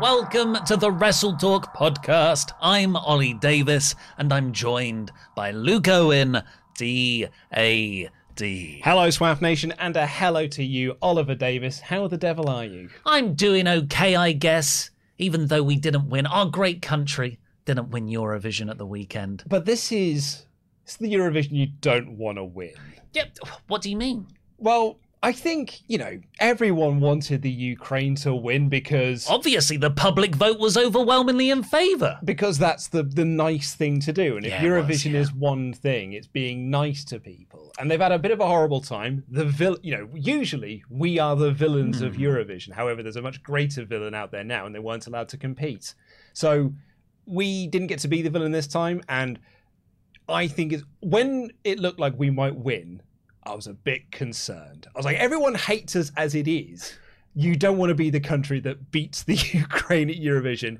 welcome to the Wrestle Talk podcast. I'm Ollie Davis and I'm joined by Luke Owen, D A D. Hello, Swaff Nation, and a hello to you, Oliver Davis. How the devil are you? I'm doing okay, I guess, even though we didn't win. Our great country didn't win Eurovision at the weekend. But this is it's the Eurovision you don't want to win. Yep. What do you mean? Well, I think you know everyone wanted the Ukraine to win because Obviously, the public vote was overwhelmingly in favour. because that's the the nice thing to do. And if Yeah, was, Eurovision yeah. is one thing, it's being nice to people. And they've had a bit of a horrible time. The vil- you know, usually we are the villains of Hmm. Eurovision. However, there's a much greater villain out there now, and they weren't allowed to compete. So we didn't get to be the villain this time, and I think it's when it looked like we might win. I was a bit concerned. I was like, everyone hates us as it is. You don't want to be the country that beats the Ukraine at Eurovision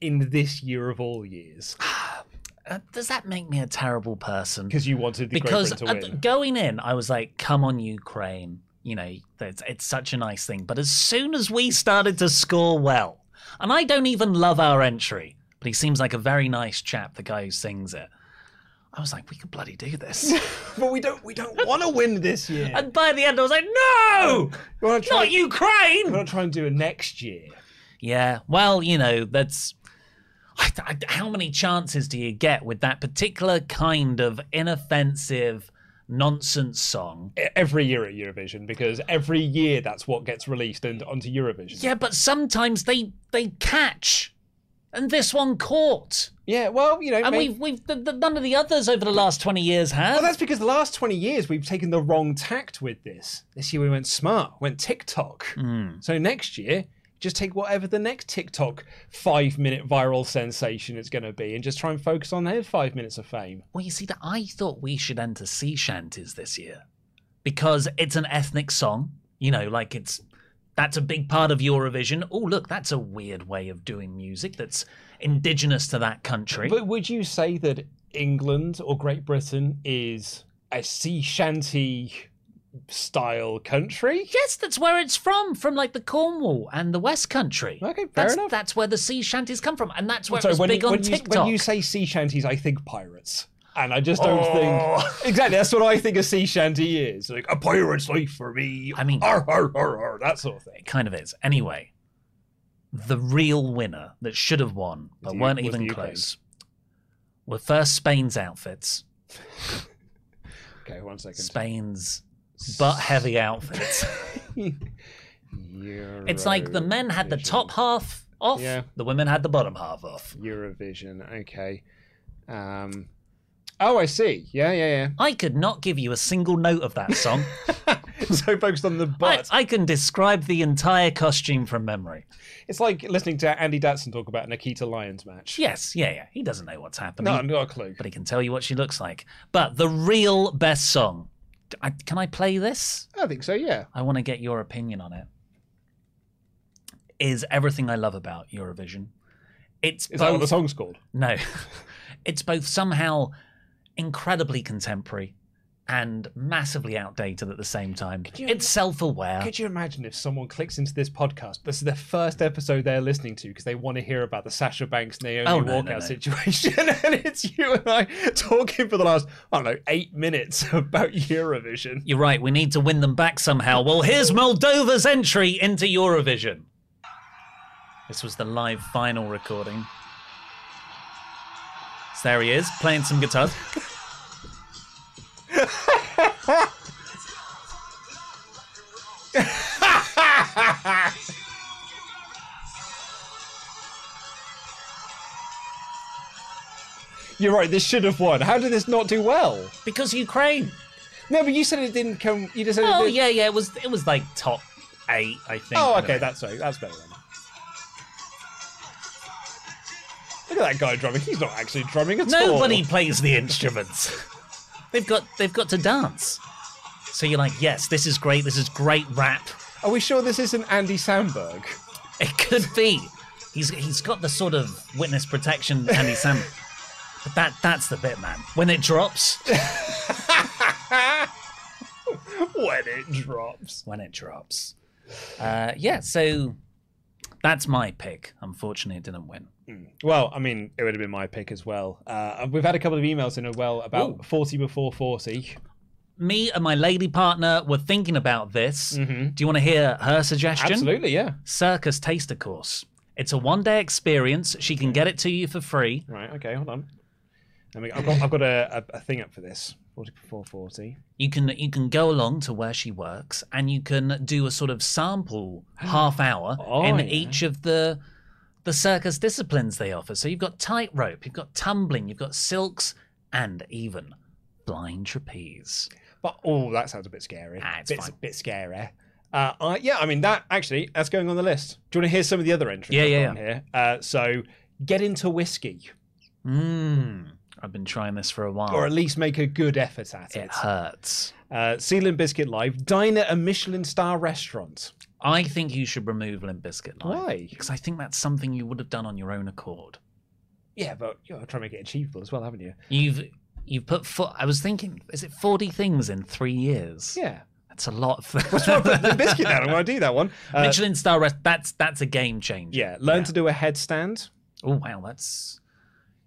in this year of all years Uh, does that make me a terrible person? because you wanted the because Great Britain to win. going in, I was like, "Come on, Ukraine!" You know, it's, it's such a nice thing. But as soon as we started to score well, and I don't even love our entry, but he seems like a very nice chap, the guy who sings it. I was like, "We could bloody do this!" but we don't. We don't want to win this year. and by the end, I was like, "No, um, want try. not Ukraine!" We want to try and do it next year. Yeah, well, you know, that's. I, I, how many chances do you get with that particular kind of inoffensive nonsense song? Every year at Eurovision, because every year that's what gets released and onto Eurovision. Yeah, but sometimes they they catch, and this one caught. Yeah, well, you know, And may- we've we've the, the, none of the others over the last twenty years have. Well, that's because the last 20 years we've taken the wrong tact with this. This year we went smart, went TikTok. Hmm. So next year, just take whatever the next TikTok five minute viral sensation is going to be and just try and focus on their five minutes of fame. well, you see, that I thought we should enter sea shanties this year because it's an ethnic song. You know, like it's that's a big part of Eurovision. Oh, look, that's a weird way of doing music that's indigenous to that country. But would you say that England or Great Britain is a sea shanty style country? Yes, that's where it's from, from like the Cornwall and the West Country. Okay, fair that's, enough. That's where the sea shanties come from, and that's where Sorry, it was when, big you, on you, TikTok. when you say sea shanties, I think pirates. And I just don't Oh. think exactly. That's what I think a sea shanty is. Like a pirate's life for me. I mean- ar, ar, ar, ar, that sort of thing. It kind of is. Anyway, the real winner that should have won, but the- weren't even close, were first Spain's outfits. Okay, one second. Spain's butt heavy outfits. it's like the men had the top half off, Yeah. the women had the bottom half off. Eurovision. Okay. Um. Oh, I see. Yeah, yeah, yeah. I could not give you a single note of that song. so focused on the I, butt. I can describe the entire costume from memory. It's like listening to Andy Datson talk about an Akita Lions match. Yes, yeah, yeah. He doesn't know what's happening. No, not a clue. but he can tell you what she looks like. But the real best song. I, can I play this? I think so. Yeah. I want to get your opinion on it. Is everything I love about Eurovision. It's Is that what the both song's called? no, it's both somehow incredibly contemporary and massively outdated at the same time. It's self-aware. Could you imagine if someone clicks into this podcast? This is their first episode they're listening to because they want to hear about the Sasha Banks Naomi Oh, no, walkout no, no. situation, and it's you and I talking for the last I don't know eight minutes about Eurovision. You're right. We need to win them back somehow. Well, here's Moldova's entry into Eurovision. This was the live final recording. So there he is, playing some guitars. You're right. This should have won. How did this not do well? Because Ukraine. No, but you said it didn't come. You just said. Oh it yeah, yeah. It was it was like top eight, I think. Oh, okay. That's sorry. That's better then. Look at that guy drumming. He's not actually drumming at all. Nobody plays the instruments. they've got they've got to dance. So you're like, yes, this is great. This is great rap. Are we sure this isn't Andy Samberg? It could be. He's he's got the sort of witness protection Andy Sam. But that that's the bit, man. When it drops, when it drops. when it drops. Uh, yeah, so that's my pick. Unfortunately, it didn't win. Well, I mean, it would have been my pick as well. Uh, we've had a couple of emails in as well about Ooh. 40 before 40. Me and my lady partner were thinking about this. Do you want to hear her suggestion? Absolutely, yeah. Circus Taster Course. It's a one day experience. She can get it to you for free. Right, okay, hold on. Let me, I've got, I've got a, a, a thing up for this. 40 before 40. You can you can go along to where she works and you can do a sort of sample half hour Oh, in yeah. each of the the circus disciplines they offer. So you've got tightrope, you've got tumbling, you've got silks, and even blind trapeze. But, oh, that sounds a bit scary. Ah, it's bit, fine. bit scary. Uh, I, yeah, I mean, that actually, that's going on the list. Do you want to hear some of the other entries? Yeah, I've yeah, here? Uh, so, get into whiskey, Mmm. I've been trying this for a while. or at least make a good effort at it it. hurts. Uh, See Limp Bizkit Live, dine at a Michelin star restaurant. I think you should remove Limp Bizkit Live. Why? Because I think that's something you would have done on your own accord. Yeah, but you're trying to make it achievable as well, haven't you? You've you've put fo- I was thinking, is it forty things in three years? Yeah. That's a lot of why I put the biscuit down. I'm going to do that one. Uh, Michelin star rest. That's that's a game changer. yeah, learn to do a headstand. Oh wow, that's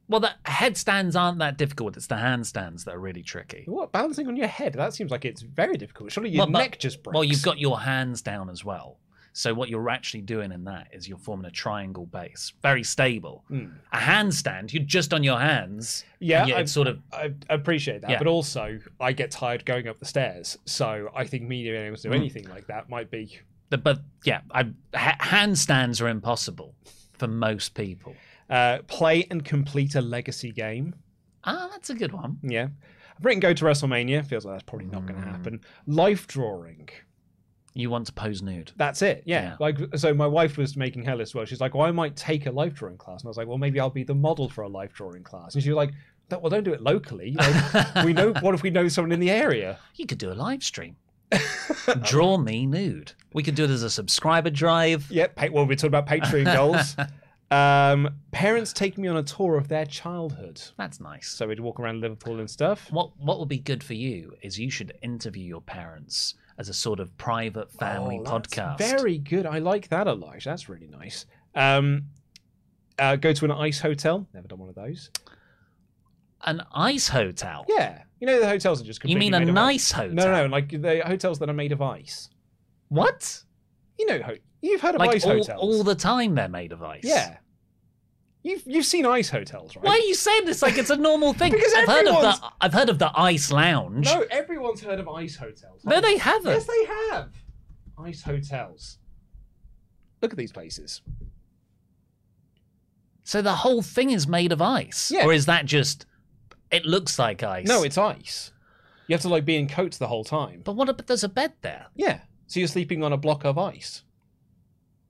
well. The headstands aren't that difficult. It's the handstands that are really tricky. What balancing on your head? That seems like it's very difficult. Surely your Well, but- neck just breaks. Well, you've got your hands down as well. So what you're actually doing in that is you're forming a triangle base, very stable. A handstand, you're just on your hands. Hmm. Yeah, and yet I- it's sort of I I appreciate that, Yeah. but also I get tired going up the stairs. So I think me being able to do anything like that might be. but yeah, I, ha- handstands are impossible for most people. Uh, play and complete a legacy game. Ah, that's a good one. Yeah. I've written go to WrestleMania. Feels like that's probably not going to Hmm. happen. Life drawing. You want to pose nude. That's it. Yeah. Yeah. Like so, my wife was making her list. Well, she's like, "Well, I might take a life drawing class," and I was like, "Well, maybe I'll be the model for a life drawing class." And she was like, "That- "Well, don't do it locally. Like, we know. What if we know someone in the area?" You could do a live stream. Draw me nude. We could do it as a subscriber drive. Yep. Pay, well, we're talking about Patreon goals. Um, parents take me on a tour of their childhood. That's nice. So we'd walk around Liverpool and stuff. What what would be good for you is you should interview your parents as a sort of private family Oh, podcast. Very good. I like that a lot. That's really nice. Um, uh, go to an ice hotel. Never done one of those. An ice hotel. Yeah. You know the hotels are just You completely mean a nice ice. hotel? No, no, like the hotels that are made of ice. What? You know, you've heard of Like ice all, hotels. all the time they're made of ice. Yeah. You've you've seen ice hotels, right? Why are you saying this like it's a normal thing? Because I've heard of the I've heard of the ice lounge. No, everyone's heard of ice hotels. No, they haven't. Yes, they have. Ice hotels. Look at these places. So the whole thing is made of ice, Yeah. or is that just? It looks like ice. No, it's ice. You have to like be in coats the whole time. But what? But there's a bed there Yeah. So you're sleeping on a block of ice.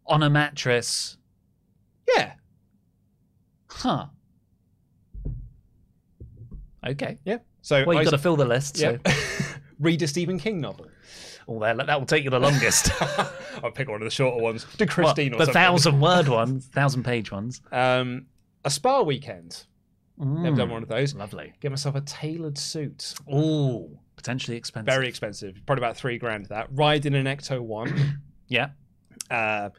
On a mattress. Yeah. Huh. Okay. Yeah. So Well, you've got to fill the list. So. Yeah. Read a Stephen King novel. Oh, that, that will take you the longest. I'll pick one of the shorter ones. Do What, Christine or the thousand word ones, thousand page ones. Um, a spa weekend. Never Mm, done one of those. Lovely. Get myself a tailored suit. Ooh, Potentially expensive. Very expensive. Probably about three grand for that. Ride in an Ecto 1. Yeah. uh,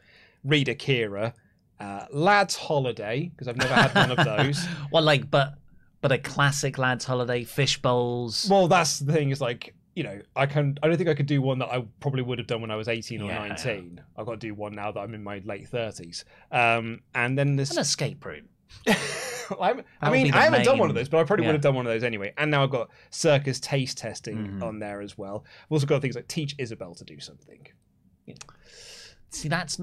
read Akira. Uh, Lad's Holiday, because I've never had one of those. Well, like, but but a classic lads' holiday, fish bowls. Well, that's the thing. Is like you know, I can. I don't think I could do one that I probably would have done when I was eighteen or Yeah. nineteen. I've got to do one now that I'm in my late thirties. Um, and then this. an escape room. I mean, I haven't done one of those, but I probably yeah. would have done one of those anyway. And now I've got circus taste testing Mhm. on there as well. I've also got things like teach Isabel to do something. See, that's.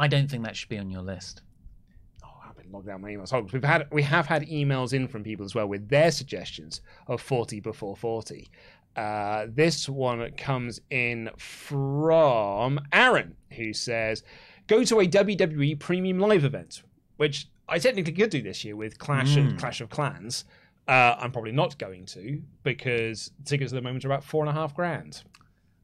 I don't think that should be on your list. Oh, I've been logged down my emails. On, We've had we have had emails in from people as well with their suggestions of forty before forty. Uh, this one comes in from Aaron, who says, "Go to a WWE Premium Live event," which I technically could do this year with Clash Mm. of Clash of Clans. Uh, I'm probably not going to because tickets at the moment are about four and a half grand.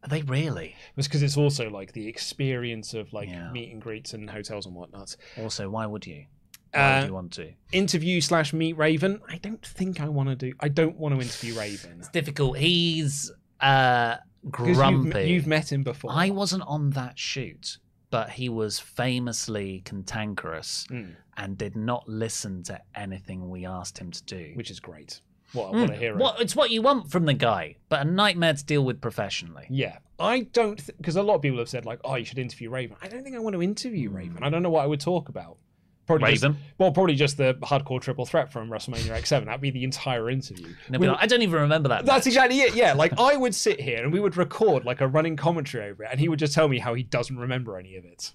Are they really? It's because it's also like the experience of like Yeah. meet and greets and hotels and whatnot. Also, why would you? Why Uh, would you want to? interview slash meet Raven. I don't think I want to do. I don't want to interview Raven. It's difficult. He's uh 'Cause you've- grumpy. You've, met him before. I wasn't on that shoot, but he was famously cantankerous Mm, and did not listen to anything we asked him to do. which is great. What, Mm, want to hear. What, it's what you want from the guy, but a nightmare to deal with professionally. Yeah, I don't because a lot of people have said like, "Oh, you should interview Raven." I don't think I want to interview Raven. I don't know what I would talk about. Probably just- Raven? well, probably just the hardcore triple threat from WrestleMania X7. That'd be the entire interview. And he'll be We- like, I don't even remember that. That's match." exactly it. Yeah, like I would sit here and we would record like a running commentary over it, and he would just tell me how he doesn't remember any of it.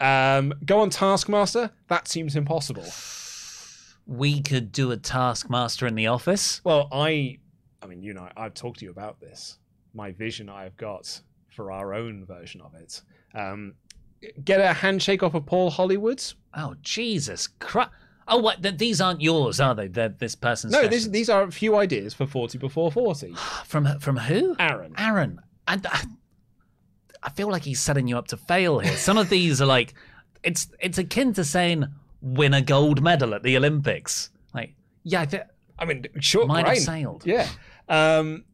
Um, go on Taskmaster. That seems impossible. We could do a Taskmaster in the office. Well, I, I mean, you know, I've talked to you about this. My vision I've got for our own version of it. Um, get a handshake off of Paul Hollywood. Oh Jesus Christ! Oh, what? Th- these aren't yours, are they? They're this person's. No, these these are a few ideas for forty before forty. from from who? Aaron. Aaron. And I, I feel like he's setting you up to fail here. Some of these are like, it's it's akin to saying win a gold medal at the Olympics. Like, yeah, I mean, short Might have brain. sailed. Yeah. Um,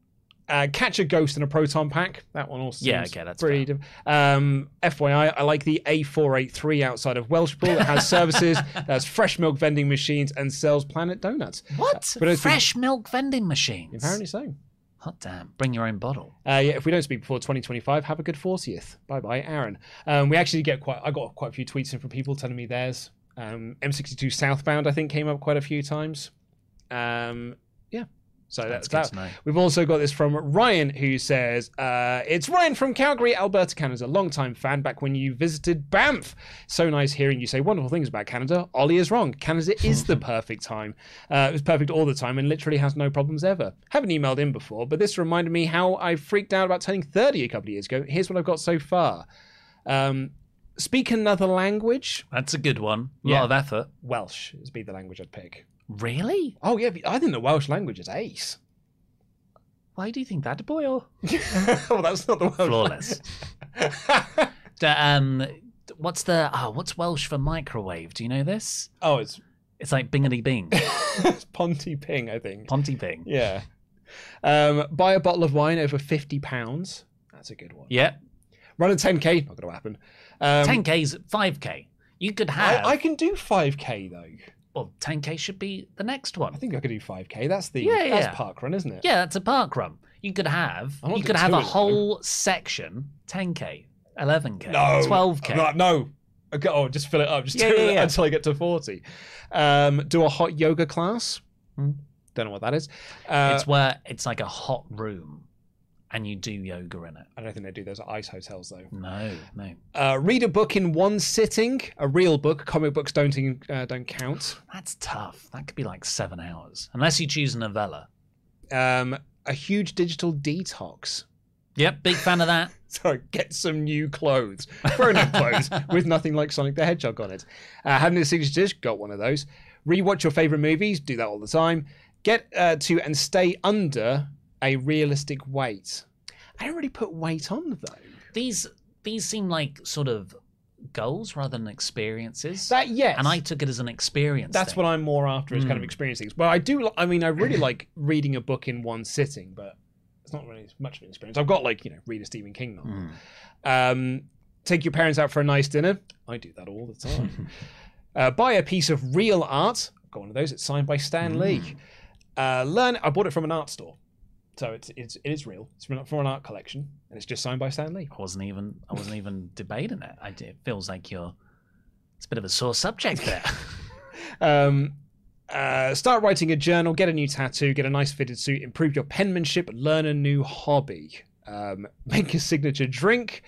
uh, catch a ghost in a proton pack. That one also. Yeah, okay, that's pretty. diff- Um, FYI, I like the A483 outside of Welshpool. It has services, it has fresh milk vending machines, and sells Planet Donuts. what? but it's- Fresh milk vending machines. Apparently so. Hot damn! Bring your own bottle. Uh, yeah, if we don't speak before 2025, have a good 40th. Bye bye, Aaron. Um, we actually get quite. I got quite a few tweets in from people telling me theirs. Um, M62 Southbound, I think, came up quite a few times. Um, yeah. So that's, good that. We've also got this from Ryan, who says, uh, "It's Ryan from Calgary, Alberta, Canada. Long-time fan. Back when you visited Banff. So nice hearing you say wonderful things about Canada. Ollie is wrong. Canada is the perfect time. Uh, it was perfect all the time and literally has no problems ever. Haven't emailed in before, but this reminded me how I freaked out about turning 30 a couple of years ago. Here's what I've got so far. Um, speak another language. That's a good one. A Yeah. lot of effort. Welsh is be the language I'd pick. Really? Oh yeah, I think the Welsh language is ace. Why do you think that, boy? well, that's not the Welsh. Flawless. Um, what's the? Oh, what's Welsh for microwave? Do you know this? oh, it's It's like bingity bing, it's Ponty Ping, I think. ponty Ping. Yeah. Um, buy a bottle of wine over fifty pounds. That's a good one. Yeah, Run a ten k. Not going to happen. Um, 10k's 5k. You could have. I, I can do five k though. Well, 10k should be the next one. I think I could do five k. That's the Yeah, that's yeah. park run, isn't it? Yeah, that's a park run. You could have. I'm not You could have a them. whole section 10k, 11k, No. 12k. No. no. Okay, oh, just fill it up. Just Yeah, do yeah, it yeah. until I get to forty. Um, do a hot yoga class. Hmm. Don't know what that is. Uh, it's where it's like a hot room, and you do yoga in it. I don't think they do those at ice hotels though. No, no. Uh, read a book in one sitting. A real book. Comic books don't uh, don't count. That's tough. That could be like seven hours, unless you choose a novella. Um, a huge digital detox. Yep, big fan of that. So get some new clothes, grown up clothes with nothing like Sonic the Hedgehog on it. Uh, having a signature dish, got one of those. Rewatch your favorite movies, do that all the time. Get uh, to and stay under a realistic weight. I don't really put weight on though. These these seem like sort of goals rather than experiences. That yes, and I took it as an experience. that's what I'm more after is kind of Mm. experience things. But I do, I mean, I really like reading a book in one sitting, but it's not really much of an experience. I've got like you know read a Stephen King novel. Um, take your parents out for a nice dinner. I do that all the time. uh, buy a piece of real art. I've got one of those. It's signed by Stan Lee. Uh, learn. I bought it from an art store, so it's it's it is real. It's from, from an art collection, and it's just signed by Stan Lee. I wasn't even I wasn't even debating it. I, it feels like you're. It's a bit of a sore subject there. Um, uh, start writing a journal, get a new tattoo, get a nice fitted suit, improve your penmanship, learn a new hobby, um, make a signature drink,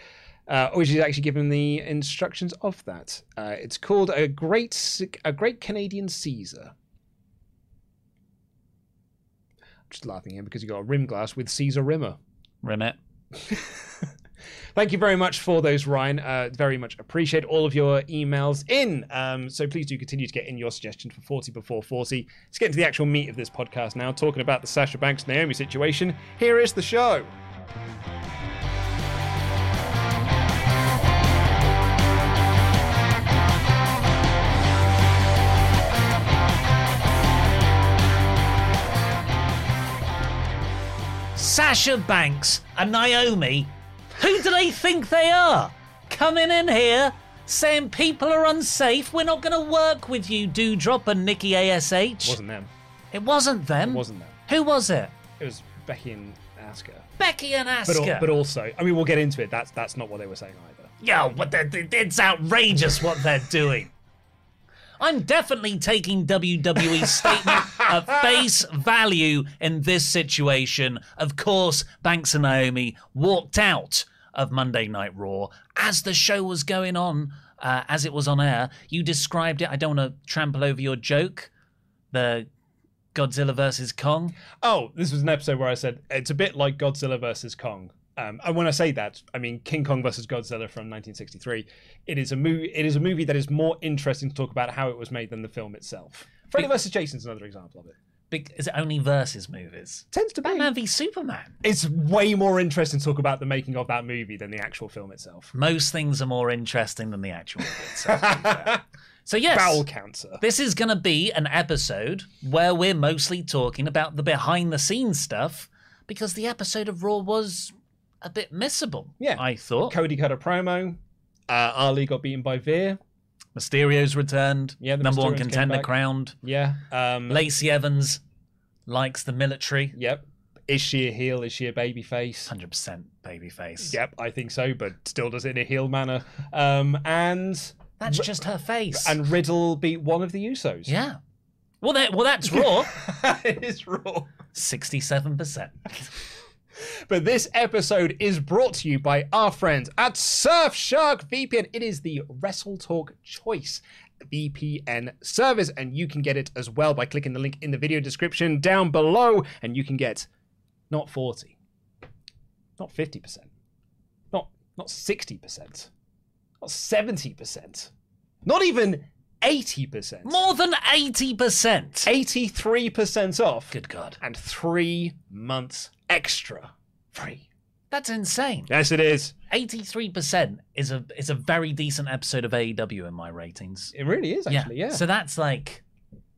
uh, which is actually given the instructions of that. Uh, it's called a great a great Canadian Caesar. I'm just laughing here because you got a rim glass with Caesar rimmer. Rim it. Thank you very much for those, Ryan. Uh, very much appreciate all of your emails in. Um, so please do continue to get in your suggestions for 40 before 40. Let's get into the actual meat of this podcast now, talking about the Sasha Banks Naomi situation. Here is the show. Sasha Banks and Naomi. Who do they think they are? Coming in here saying people are unsafe. We're not going to work with you, Doudrop and Nikki ASH. It wasn't them. It wasn't them. It wasn't them. Who was it? It was Becky and Asuka. Becky and But, al- Asuka. but also, I mean, we'll get into it. That's that's not what they were saying either. Yeah, but it's outrageous what they're doing. I'm definitely taking WWE's statement at face value in this situation. Of course, Banks and Naomi walked out of Monday Night Raw as the show was going on, uh, as it was on air. You described it. I don't want to trample over your joke. The Godzilla versus Kong. Oh, this was an episode where I said it's a bit like Godzilla versus Kong. Um, and when I say that, I mean King Kong versus Godzilla from 1963. It is a movie. It is a movie that is more interesting to talk about how it was made than the film itself. Freddy versus Jason's another example of it. Big, is it only versus movies? Tends to be. Batman v Superman. It's way more interesting to talk about the making of that movie than the actual film itself. most things are more interesting than the actual movie itself. to be fair. so yes, Bowel cancer. this is going to be an episode where we're mostly talking about the behind-the-scenes stuff because the episode of Raw was a bit missable. Yeah. I thought Cody cut a promo. Uh, Ali got beaten by Veer. Mysterio's returned. Yeah, the number one contender crowned. Yeah. Um, Lacey Evans likes the military. Yep. Is she a heel? Is she a baby face? Hundred percent babyface. Yep, I think so, but still does it in a heel manner. Um, and that's just her face. and Riddle beat one of the Usos. yeah. Well, that, well, that's Raw. it is raw. Sixty-seven percent. But this episode is brought to you by our friends at Surfshark VPN. It is the Wrestle Talk Choice VPN service, and you can get it as well by clicking the link in the video description down below, and you can get not 40, not 50%, not not 60%, not 70%, not even 80%. More than eighty percent. 83% off Good God. and three months extra free. That's insane. Yes, it is. Eighty-three percent is a is a very decent episode of AEW in my ratings. It really is, actually, yeah. So that's like,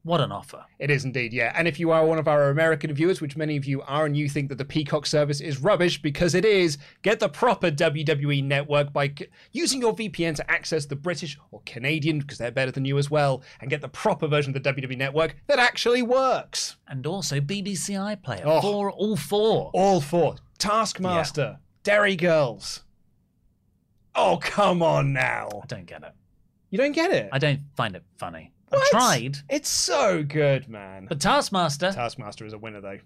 what an offer. It is indeed, yeah. And if you are one of our American viewers, which many of you are, and you think that the Peacock service is rubbish because it is, get the proper WWE network by c- using your VPN to access the British or Canadian, because they're better than you as well, and get the proper version of the WWE network that actually works. And also BBC iPlayer Oh. for all four. All four Taskmaster, Derry Girls. Oh, come on now. I don't get it. You don't get it? I don't find it funny. What? I've tried, It's so good, man. but Taskmaster. Taskmaster is a winner, though.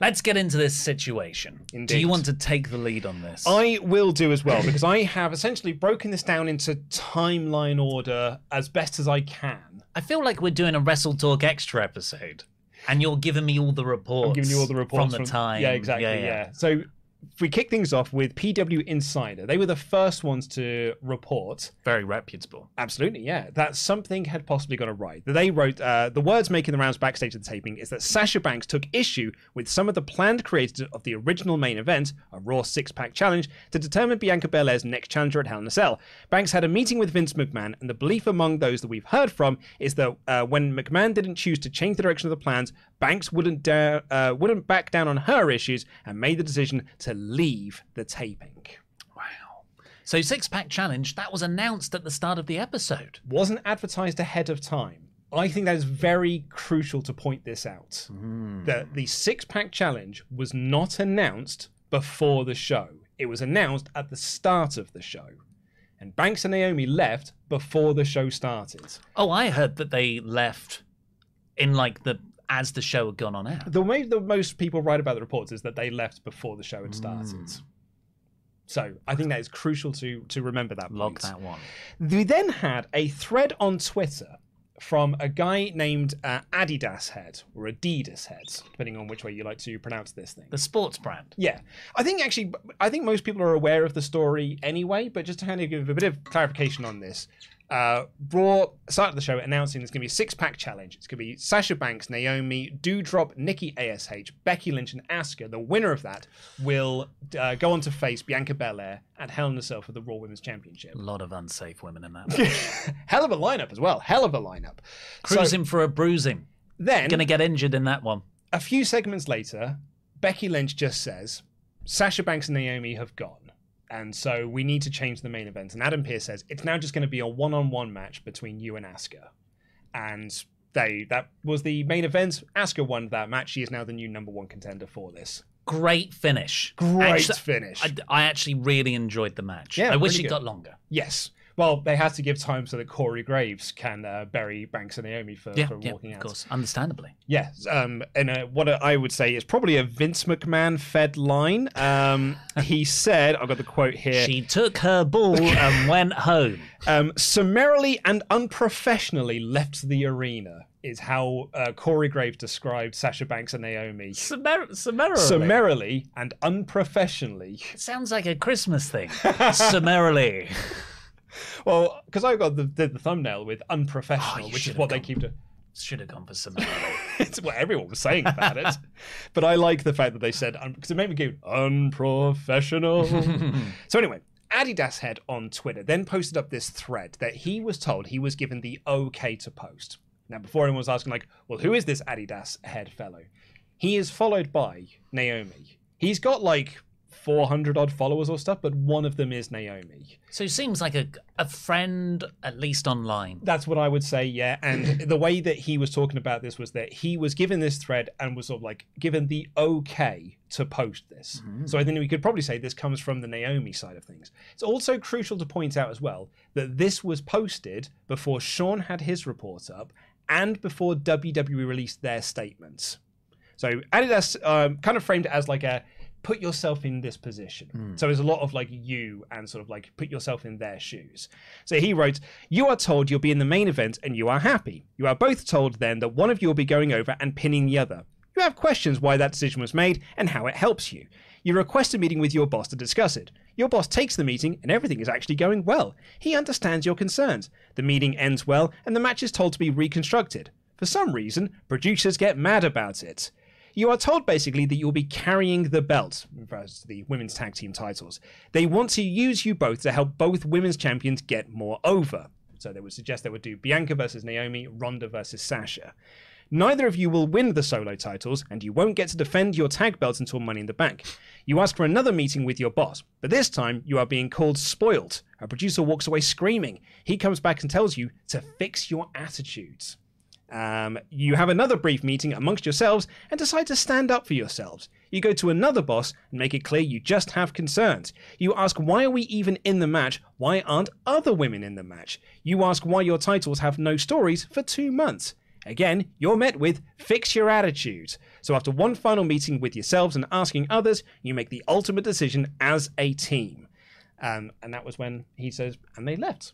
let's get into this situation. Indeed. Do you want to take the lead on this? I will do as well because I have essentially broken this down into timeline order as best as I can. I feel like we're doing a Wrestle Talk extra episode, and you're giving me all the reports. I'm giving you all the reports from the time. Yeah, exactly. Yeah, So if we kick things off with PW Insider, they were the first ones to report Very reputable. Absolutely, yeah. That something had possibly gone awry. They wrote uh, the words making the rounds backstage of the taping is that Sasha Banks took issue with some of the planned creators of the original main event, a Raw six pack challenge, to determine Bianca Belair's next challenger at Hell in a Cell. Banks had a meeting with Vince McMahon, and the belief among those that we've heard from is that uh, when McMahon didn't choose to change the direction of the plans, Banks wouldn't da- uh, wouldn't back down on her issues and made the decision to leave the taping. Wow. So six pack challenge that was announced at the start of the episode. wasn't advertised ahead of time. I think that is very crucial to point this out. Hmm. That the six pack challenge was not announced before the show, it was announced at the start of the show. And Banks and Naomi left before the show started. Oh, I heard that they left in like the as the show had gone on air. The way that most people write about the reports is that they left before the show had started. So I think that is crucial to to remember that. Log that one. We then had a thread on Twitter from a guy named uh, Adidas Head or Adidas Head, depending on which way you like to pronounce this thing. The sports brand. Yeah, I think actually, I think most people are aware of the story anyway. But just to kind of give a bit of clarification on this, uh, Raw started the show announcing there's going to be a six-pack challenge. It's going to be Sasha Banks, Naomi, Doudrop, Nikki Ash, Becky Lynch, and Asuka. The winner of that will uh, go on to face Bianca Belair at Hell in a Cell for the Raw Women's Championship. A lot of unsafe women in that. Hell of a lineup as well. Hell of a lineup. So Cruising for a bruising. then, Gonna get injured in that one. a few segments later, Becky Lynch just says, Sasha Banks and Naomi have gone. And so we need to change the main event. And Adam Pearce says, it's now just going to be a one on one match between you and Asuka. And they that was the main event. Asuka won that match. She is now the new number one contender for this. Great finish. Great Actu- finish. I, I actually really enjoyed the match. Yeah, I wish it good. got longer. yes. Well, they had to give time so that Corey Graves can uh, bury Banks and Naomi for, Yeah, for yeah, walking of course, understandably. Yes, um, and uh, what I would say is probably a Vince McMahon fed line. Um, he said, I've got the quote here. She took her ball and went home. um, summarily and unprofessionally left the arena, is how uh, Corey Graves described Sasha Banks and Naomi. Summarily. Summarily. Summarily and unprofessionally. Sounds like a Christmas thing. Summarily. Well, because I got the, the, the thumbnail with Oh, unprofessional, you which is what they gone. keep to. Should have gone for summarily. it's what everyone was saying about it. but I like the fact that they said because it made me go unprofessional. so anyway, Adidas Head on Twitter then posted up this thread that he was told he was given the okay to post. Now, before anyone was asking, like, well, who is this Adidas Head fellow? He is followed by Naomi. He's got like 400 odd followers or stuff, but one of them is Naomi. so seems like a, a friend, at least online. That's what I would say, yeah. And the way that he was talking about this was that he was given this thread and was sort of like given the okay to post this. So I think we could probably say this comes from the Naomi side of things. It's also crucial to point out as well that this was posted before Sean had his report up and before WWE released their statements. So Adidas um, kind of framed it as like a put yourself in this position. Hmm. So there's a lot of like you and sort of like put yourself in their shoes. So he wrote, You are told you'll be in the main event and you are happy. You are both told then that one of you will be going over and pinning the other. You have questions why that decision was made and how it helps you. You request a meeting with your boss to discuss it. Your boss takes the meeting and everything is actually going well. He understands your concerns. The meeting ends well and the match is told to be reconstructed. For some reason, producers get mad about it. You are told basically that you'll be carrying the belt, to the women's tag team titles. They want to use you both to help both women's champions get more over. So they would suggest they would do Bianca versus Naomi, Ronda versus Sasha. Neither of you will win the solo titles, and you won't get to defend your tag belts until Money in the Bank. You ask for another meeting with your boss, but this time you are being called spoiled. A producer walks away screaming. He comes back and tells you to fix your attitudes. Um, you have another brief meeting amongst yourselves and decide to stand up for yourselves. You go to another boss and make it clear you just have concerns. You ask why are we even in the match? Why aren't other women in the match? You ask why your titles have no stories for two months. Again, you're met with fix your attitude. So after one final meeting with yourselves and asking others, you make the ultimate decision as a team. Um, and that was when he says, and they left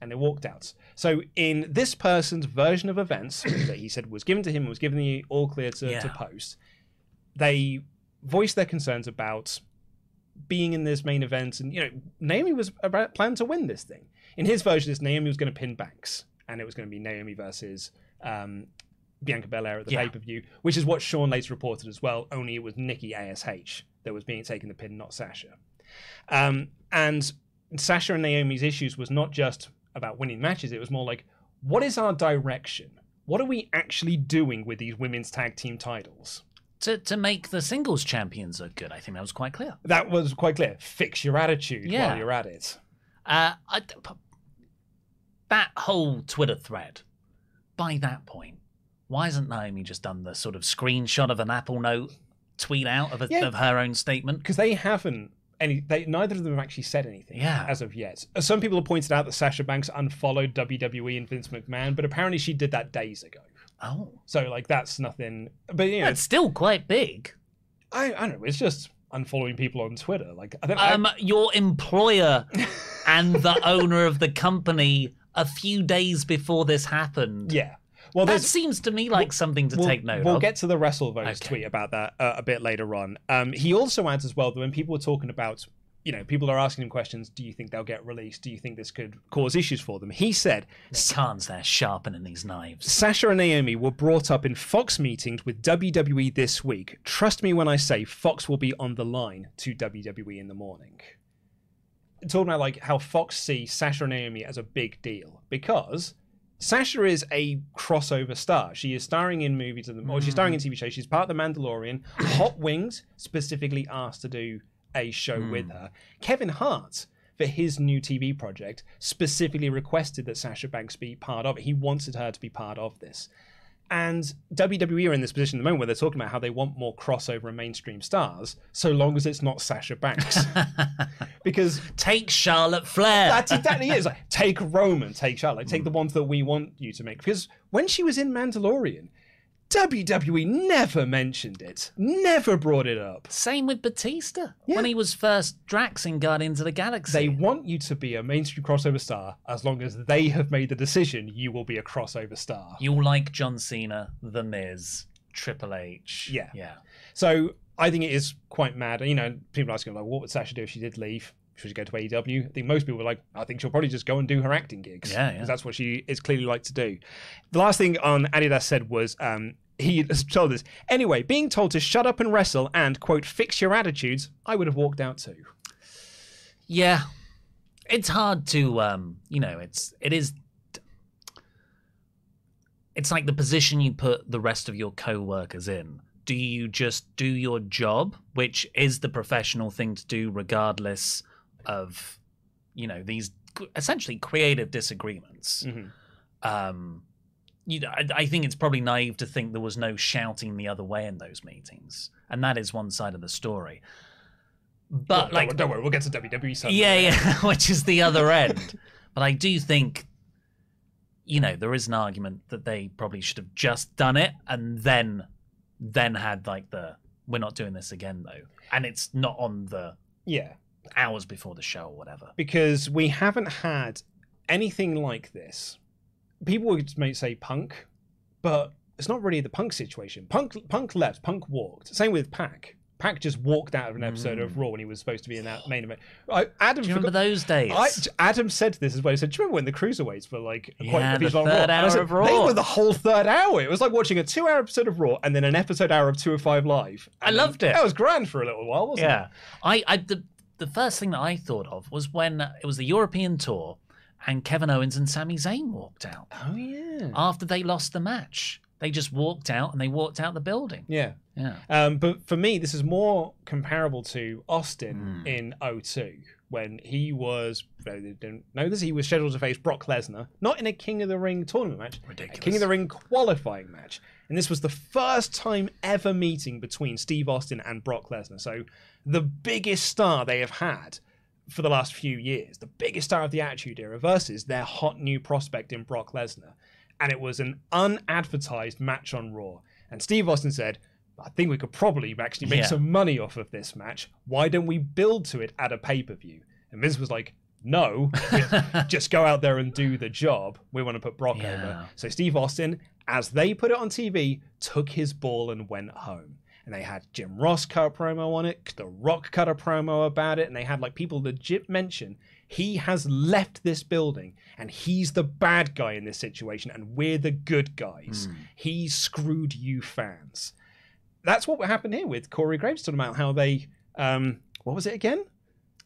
and they walked out. So in this person's version of events that he said was given to him, was given the all clear to, to post, they voiced their concerns about being in this main event, and you know, Naomi was about planned to win this thing. In his version, this Naomi was going to pin Banks, and it was going to be Naomi versus um, Bianca Belair at the Yeah. pay per view, which is what Sean later reported as well. Only it was Nikki Ash that was being taken the pin, not Sasha. Um, and Sasha and Naomi's issues was not just about winning matches; it was more like, what is our direction? What are we actually doing with these women's tag team titles? To to make the singles champions look good, I think that was quite clear. That was quite clear. Fix your attitude Yeah. while you're at it. Uh, I, that whole Twitter thread, by that point, why hasn't Naomi just done the sort of screenshot of an Apple Note tweet out of, a, Yeah. of her own statement? because they haven't any they neither of them have actually said anything Yeah. as of yet some people have pointed out that sasha banks unfollowed wwe and vince mcmahon but apparently she did that days ago Oh, so like that's nothing but you know that's still quite big. I, I don't know it's just unfollowing people on twitter like i think Um, your employer and the owner of the company a few days before this happened. yeah well that seems to me like something to we'll, take note of. we'll of. get to the WrestleVotes Okay. tweet about that uh, a bit later on. Um, he also adds as well that when people were talking about, you know, people are asking him questions, do you think they'll get released? Do you think this could cause issues for them? He said, Khan's there sharpening these knives. Sasha and Naomi were brought up in Fox meetings with WWE this week. Trust me when I say Fox will be on the line to WWE in the morning. Talking about like how Fox see Sasha and Naomi as a big deal because Sasha is a crossover star. She is starring in movies, and or she's starring in mm. TV shows. She's part of The Mandalorian. Hot Wings specifically asked to do a show mm. with her. Kevin Hart, for his new TV project, specifically requested that Sasha Banks be part of it. He wanted her to be part of this. And WWE are in this position at the moment where they're talking about how they want more crossover and mainstream stars, so long as it's not Sasha Banks. because Take Charlotte Flair. that's exactly it. It's like, take Roman, take Charlotte, take the mm. ones that we want you to make. Because when she was in Mandalorian, WWE never mentioned it, never brought it up. Same with Batista Yeah. when he was first Drax in Guardians of the Galaxy. They want you to be a mainstream crossover star as long as they have made the decision you will be a crossover star. You'll like John Cena, The Miz, Triple H. Yeah. Yeah. So I think it is quite mad. You know, people are asking like, what would Sasha do if she did leave? Should she go to AEW? I think most people were like, I think she'll probably just go and do her acting gigs. Yeah, yeah. Because that's what she is clearly like to do. The last thing on Adidas said was um, he told us anyway, being told to shut up and wrestle and quote fix your attitudes, I would have walked out too. Yeah. It's hard to um, you know, it's it is it's like the position you put the rest of your co-workers in. Do you just do your job, which is the professional thing to do regardless of you know, these essentially creative disagreements. Mhm. um, you know, I, I think it's probably naive to think there was no shouting the other way in those meetings, and that is one side of the story. But Well, like, don't, don't worry, we'll get to WWE Sunday. yeah, yeah, which is the other end. but I do think, you know, there is an argument that they probably should have just done it and then, then had like the we're not doing this again though, and it's not on the Yeah. hours before the show or whatever. because we haven't had anything like this. People would may say Punk, but it's not really the Punk situation. Punk Punk left, Punk walked. Same with Pack. Pack just walked out of an episode of mm. Raw when he was supposed to be in that main event. I, Adam, Do you remember those days? I, Adam said this as well. He said, "Do you remember when the cruiserweights were like quite Yeah, a the third Raw?" Hour said, of Raw. They were the whole third hour. It was like watching a two-hour episode of Raw and then an episode hour of 205 Live. I loved it. That was grand for a little while, wasn't yeah. it? I, I the, the first thing that I thought of was when it was the European tour and Kevin Owens and Sami Zayn walked out Oh yeah. after they lost the match. They just walked out and they walked out the building. Yeah. Yeah. Um, but for me, this is more comparable to Austin Hmm. in 02 when he was, that don't know this, he was scheduled to face Brock Lesnar, not in a King of the Ring tournament match, Ridiculous. a King of the Ring qualifying match. And this was the first time ever meeting between Steve Austin and Brock Lesnar. So the biggest star they have had for the last few years, the biggest star of the Attitude Era versus their hot new prospect in Brock Lesnar. And it was an unadvertised match on Raw. And Steve Austin said, I think we could probably actually make Yeah. some money off of this match. Why don't we build to it at a pay per view? And Miz was like, no, just go out there and do the job. We want to put Brock Yeah. over. So Steve Austin, as they put it on TV, took his ball and went home. And they had Jim Ross cut a promo on it, The Rock cut a promo about it, and they had like people legit mention he has left this building and he's the bad guy in this situation, and we're the good guys. He screwed you fans. That's what happened here with Corey Graves talking about how they um what was it again?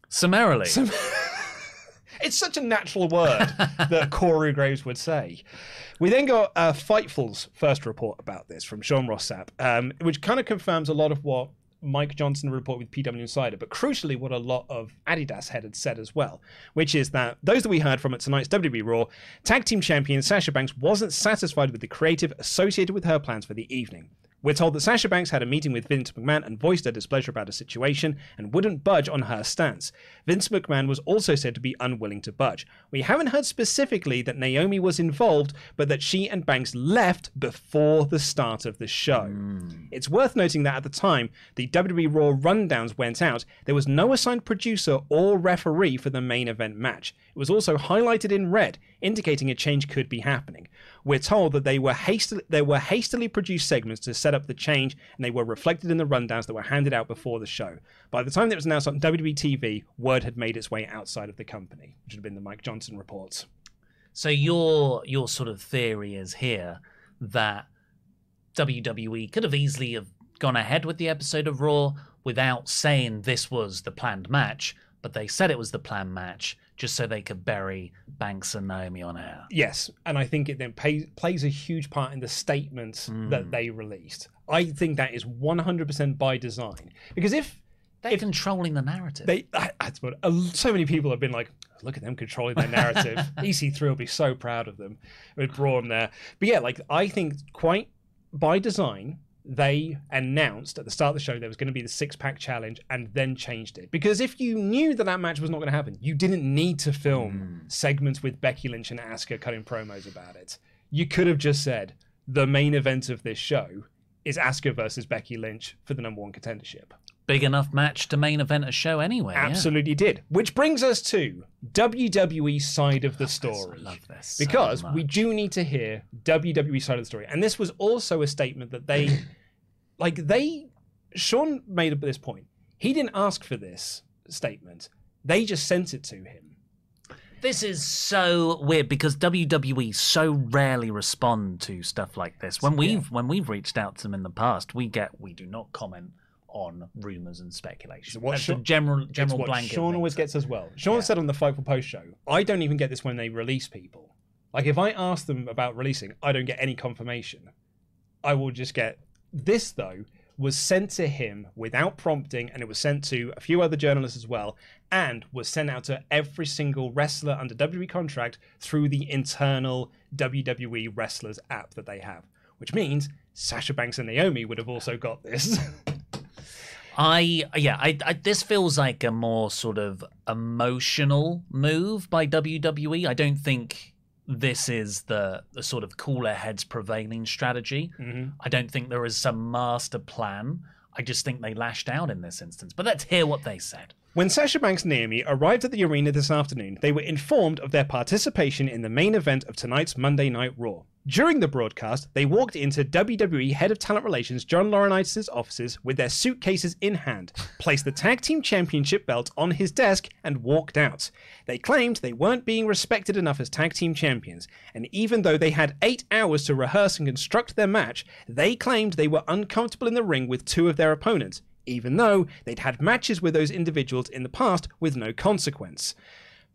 Summarily. It's such a natural word that Corey Graves would say. We then got uh, Fightful's first report about this from Sean Ross Sapp, um, which kind of confirms a lot of what Mike Johnson reported with PW Insider, but crucially what a lot of Adidas head had said as well, which is that those that we heard from at tonight's WWE Raw, tag team champion Sasha Banks wasn't satisfied with the creative associated with her plans for the evening. We're told that Sasha Banks had a meeting with Vince McMahon and voiced her displeasure about a situation and wouldn't budge on her stance. Vince McMahon was also said to be unwilling to budge. We haven't heard specifically that Naomi was involved, but that she and Banks left before the start of the show. Hmm. It's worth noting that at the time the WWE Raw rundowns went out, there was no assigned producer or referee for the main event match. Was also highlighted in red, indicating a change could be happening. We're told that they were hastily there were hastily produced segments to set up the change, and they were reflected in the rundowns that were handed out before the show. By the time that it was announced on WWE TV, word had made its way outside of the company, which had been the Mike Johnson reports. So your your sort of theory is here that WWE could have easily have gone ahead with the episode of Raw without saying this was the planned match, but they said it was the planned match just so they could bury Banks and Naomi on air. Yes, and I think it then plays a huge part in the statement that they released. I think that is 100% by design. Because if They're controlling the narrative. they, I- uh, so many people have been like, look at them controlling their narrative. EC3 will be so proud of them with Braun there. But yeah, like I think quite by design, they announced at the start of the show there was going to be the six pack challenge and then changed it. Because if you knew that that match was not going to happen, you didn't need to film mm. segments with Becky Lynch and Asuka cutting promos about it. You could have just said the main event of this show is Asuka versus Becky Lynch for the number one contendership. Big enough match to main event a show anyway. yeah. Absolutely did. Which brings us to WWE side of the story. love this so because we do need to hear WWE side of the story. And this was also a statement that they like they Sean made this point. He didn't ask for this statement. They just sent it to him. This is so weird because WWE so rarely respond to stuff like this. When we've when we've reached out to them in the past, we get we do not comment on rumors and speculation. what That's the general general blanket. Sean always gets as well. Sean said on the Fightful Post show, I don't even get this when they release people. Like if I ask them about releasing, I don't get any confirmation. I will just get this though was sent to him without prompting and it was sent to a few other journalists as well and was sent out to every single wrestler under WWE contract through the internal WWE wrestlers app that they have which means Sasha Banks and Naomi would have also got this I yeah, I, I this feels like a more sort of emotional move by WWE. I don't think this is the the sort of cooler heads prevailing strategy. Mm-hmm. I don't think there is some master plan. I just think they lashed out in this instance. But let's hear what they said. When Sasha Banks and Naomi arrived at the arena this afternoon, they were informed of their participation in the main event of tonight's Monday Night Raw. During the broadcast, they walked into WWE Head of Talent Relations John Laurinaitis' offices with their suitcases in hand, placed the Tag Team Championship belt on his desk, and walked out. They claimed they weren't being respected enough as Tag Team Champions, and even though they had eight hours to rehearse and construct their match, they claimed they were uncomfortable in the ring with two of their opponents, even though they'd had matches with those individuals in the past with no consequence.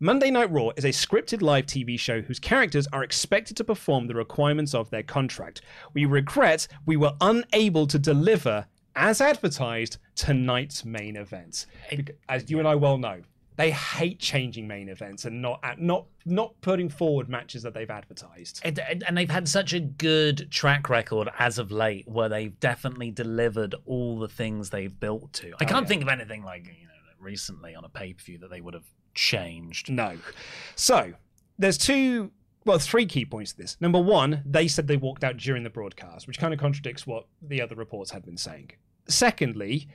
Monday Night Raw is a scripted live TV show whose characters are expected to perform the requirements of their contract. We regret we were unable to deliver, as advertised, tonight's main event. As you and I well know, they hate changing main events and not uh, not not putting forward matches that they've advertised. And, and they've had such a good track record as of late where they've definitely delivered all the things they've built to. I oh, can't think of anything like, you know, recently on a pay per view that they would have changed. No. So there's two, well, three key points to this. Number one, they said they walked out during the broadcast, which kind of contradicts what the other reports had been saying. Secondly,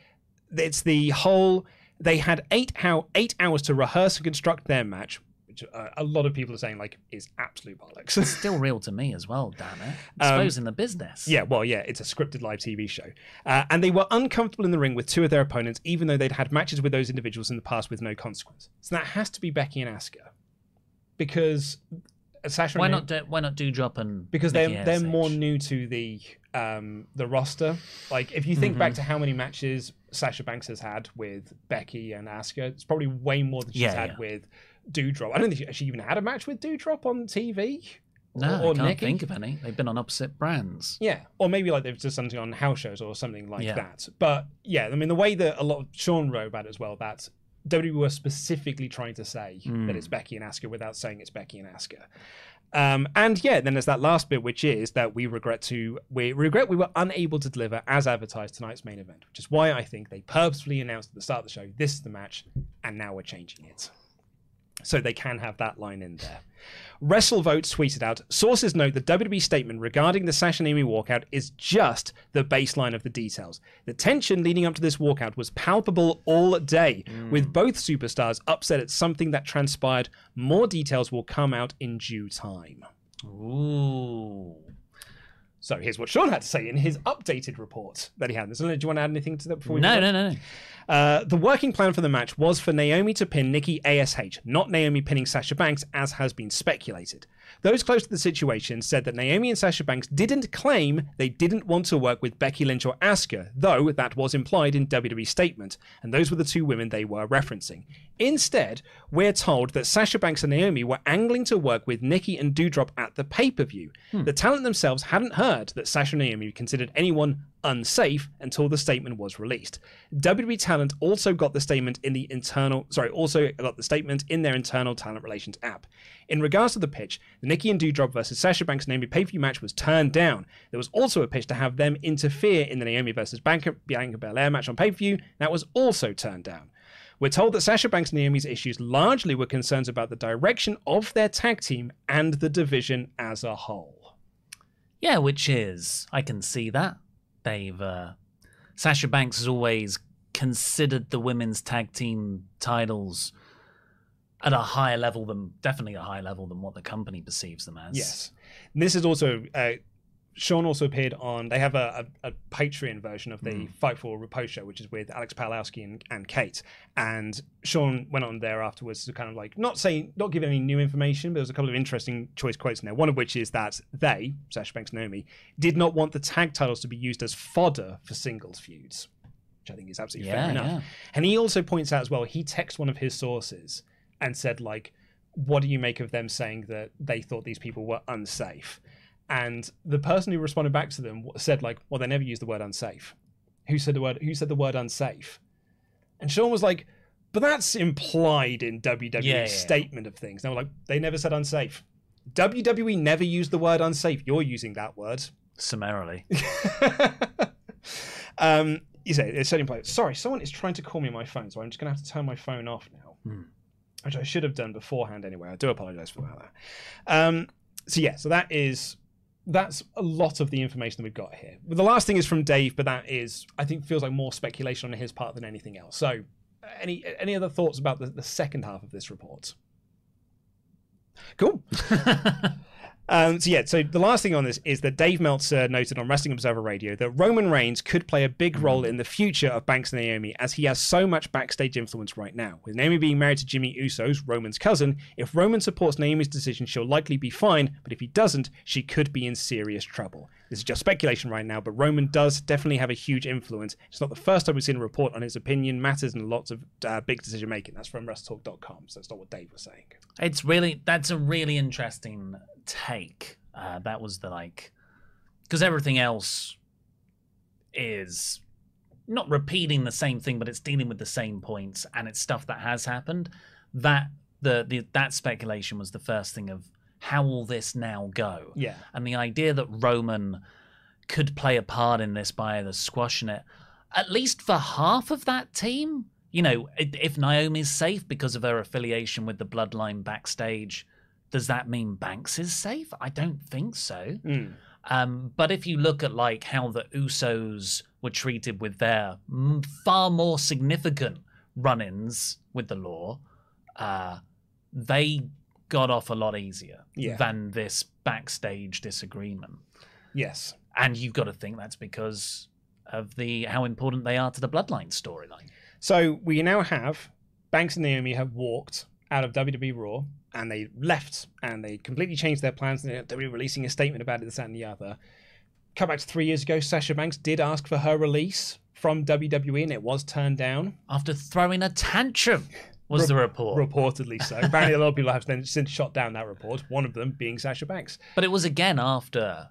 it's the whole they had eight how eight hours to rehearse and construct their match, which uh, a lot of people are saying like is absolute bollocks. It's still real to me as well, damn it. Um, Exposing the business. Yeah, well, yeah, it's a scripted live TV show. Uh, and they were uncomfortable in the ring with two of their opponents, even though they'd had matches with those individuals in the past with no consequence. So that has to be Becky and Asuka. Because Sasha Why not? Do, why not Doudrop and because Nikki they're they're more new to the um the roster. Like if you think Mm-hmm. back to how many matches Sasha Banks has had with Becky and Asuka, it's probably way more than she's Yeah, had yeah. with Doudrop. I don't think she, even had a match with Doudrop on TV. No, or I can't Nikki. think of any. They've been on opposite brands. Yeah, or maybe like they've just something on house shows or something like Yeah. that. But yeah, I mean the way that a lot of Sean wrote about it as well that WWE were specifically trying to say that it's Becky and Asuka without saying it's Becky and Asuka. Um, and yeah, then there's that last bit, which is that we regret to we regret we were unable to deliver as advertised tonight's main event, which is why I think they purposefully announced at the start of the show this is the match, and now we're changing it so they can have that line in there. WrestleVote tweeted out Sources note the WWE statement regarding the Sasha Naomi walkout is just the baseline of the details. The tension leading up to this walkout was palpable all day, mm. with both superstars upset at something that transpired. More details will come out in due time. Ooh. So here's what Sean had to say in his updated report that he had. So, do you want to add anything to that before we No, no, no, no. Uh, the working plan for the match was for Naomi to pin Nikki ASH, not Naomi pinning Sasha Banks, as has been speculated. Those close to the situation said that Naomi and Sasha Banks didn't claim they didn't want to work with Becky Lynch or Asuka, though that was implied in WWE's statement, and those were the two women they were referencing. Instead, we're told that Sasha Banks and Naomi were angling to work with Nikki and Doudrop at the pay per view. The talent themselves hadn't heard that Sasha and Naomi considered anyone unsafe until the statement was released. WWE talent also got the statement in the internal sorry, also got the statement in their internal talent relations app. In regards to the pitch, the Nikki and Doudrop versus Sasha Banks Naomi pay-per-view match was turned down. There was also a pitch to have them interfere in the Naomi versus Bianca, Bianca Belair match on pay-per-view. That was also turned down. We're told that Sasha Banks and Naomi's issues largely were concerns about the direction of their tag team and the division as a whole. Yeah, which is I can see that Sasha Banks has always considered the women's tag team titles at a higher level than definitely a higher level than what the company perceives them as. Yes. And this is also uh, Sean also appeared on. They have a, a, a Patreon version of the hmm. Fight for Repose show, which is with Alex Palowski and, and Kate. And Sean went on there afterwards to kind of like not say, not give any new information, but there's a couple of interesting choice quotes in there. One of which is that they, Sasha Banks and Naomi, did not want the tag titles to be used as fodder for singles feuds, which I think is absolutely Yeah, fair enough. yeah. And he also points out as well, he texted one of his sources and said, like, what do you make of them saying that they thought these people were unsafe? And the person who responded back to them said, like, well, they never used the word unsafe. Who said the word who said the word unsafe? And Sean was like, but that's implied in WWE's Yeah, yeah. statement of things. They were like, they never said unsafe. WWE never used the word unsafe. You're using that word. Summarily. um, you say it's certainly implied. Sorry, someone is trying to call me on my phone, so I'm just going to have to turn my phone off now, which I should have done beforehand anyway. I do apologize for that. Um, so yeah, so that is that's a lot of the information that we've got here. But the last thing is from Dave, but that is I think feels like more speculation on his part than anything else. So, any any other thoughts about the, the second half of this report? Cool. Um, so yeah, so the last thing on this is that Dave Meltzer noted on Wrestling Observer Radio that Roman Reigns could play a big role in the future of Banks and Naomi as he has so much backstage influence right now. With Naomi being married to Jimmy Uso's Roman's cousin, if Roman supports Naomi's decision, she'll likely be fine, but if he doesn't, she could be in serious trouble. This is just speculation right now, but Roman does definitely have a huge influence. It's not the first time we've seen a report on his opinion matters and lots of uh, big decision making. That's from WrestleTalk.com, so that's not what Dave was saying. It's really that's a really interesting take. Uh, that was the like because everything else is not repeating the same thing, but it's dealing with the same points and it's stuff that has happened. That the, the that speculation was the first thing of how will this now go? Yeah. And the idea that Roman could play a part in this by either squashing it, at least for half of that team. You know, if Naomi's safe because of her affiliation with the bloodline backstage, does that mean Banks is safe? I don't think so. Mm. Um, but if you look at like how the Usos were treated with their far more significant run-ins with the law, uh, they got off a lot easier Yeah. than this backstage disagreement. Yes. And you've got to think that's because of the how important they are to the Bloodline storyline. So we now have Banks and Naomi have walked out of WWE Raw and they left and they completely changed their plans. And they're releasing a statement about it, this and the other. Come back to three years ago, Sasha Banks did ask for her release from WWE and it was turned down. After throwing a tantrum, was the report. Reportedly so. Apparently, a lot of people have then since shot down that report. One of them being Sasha Banks. But it was again after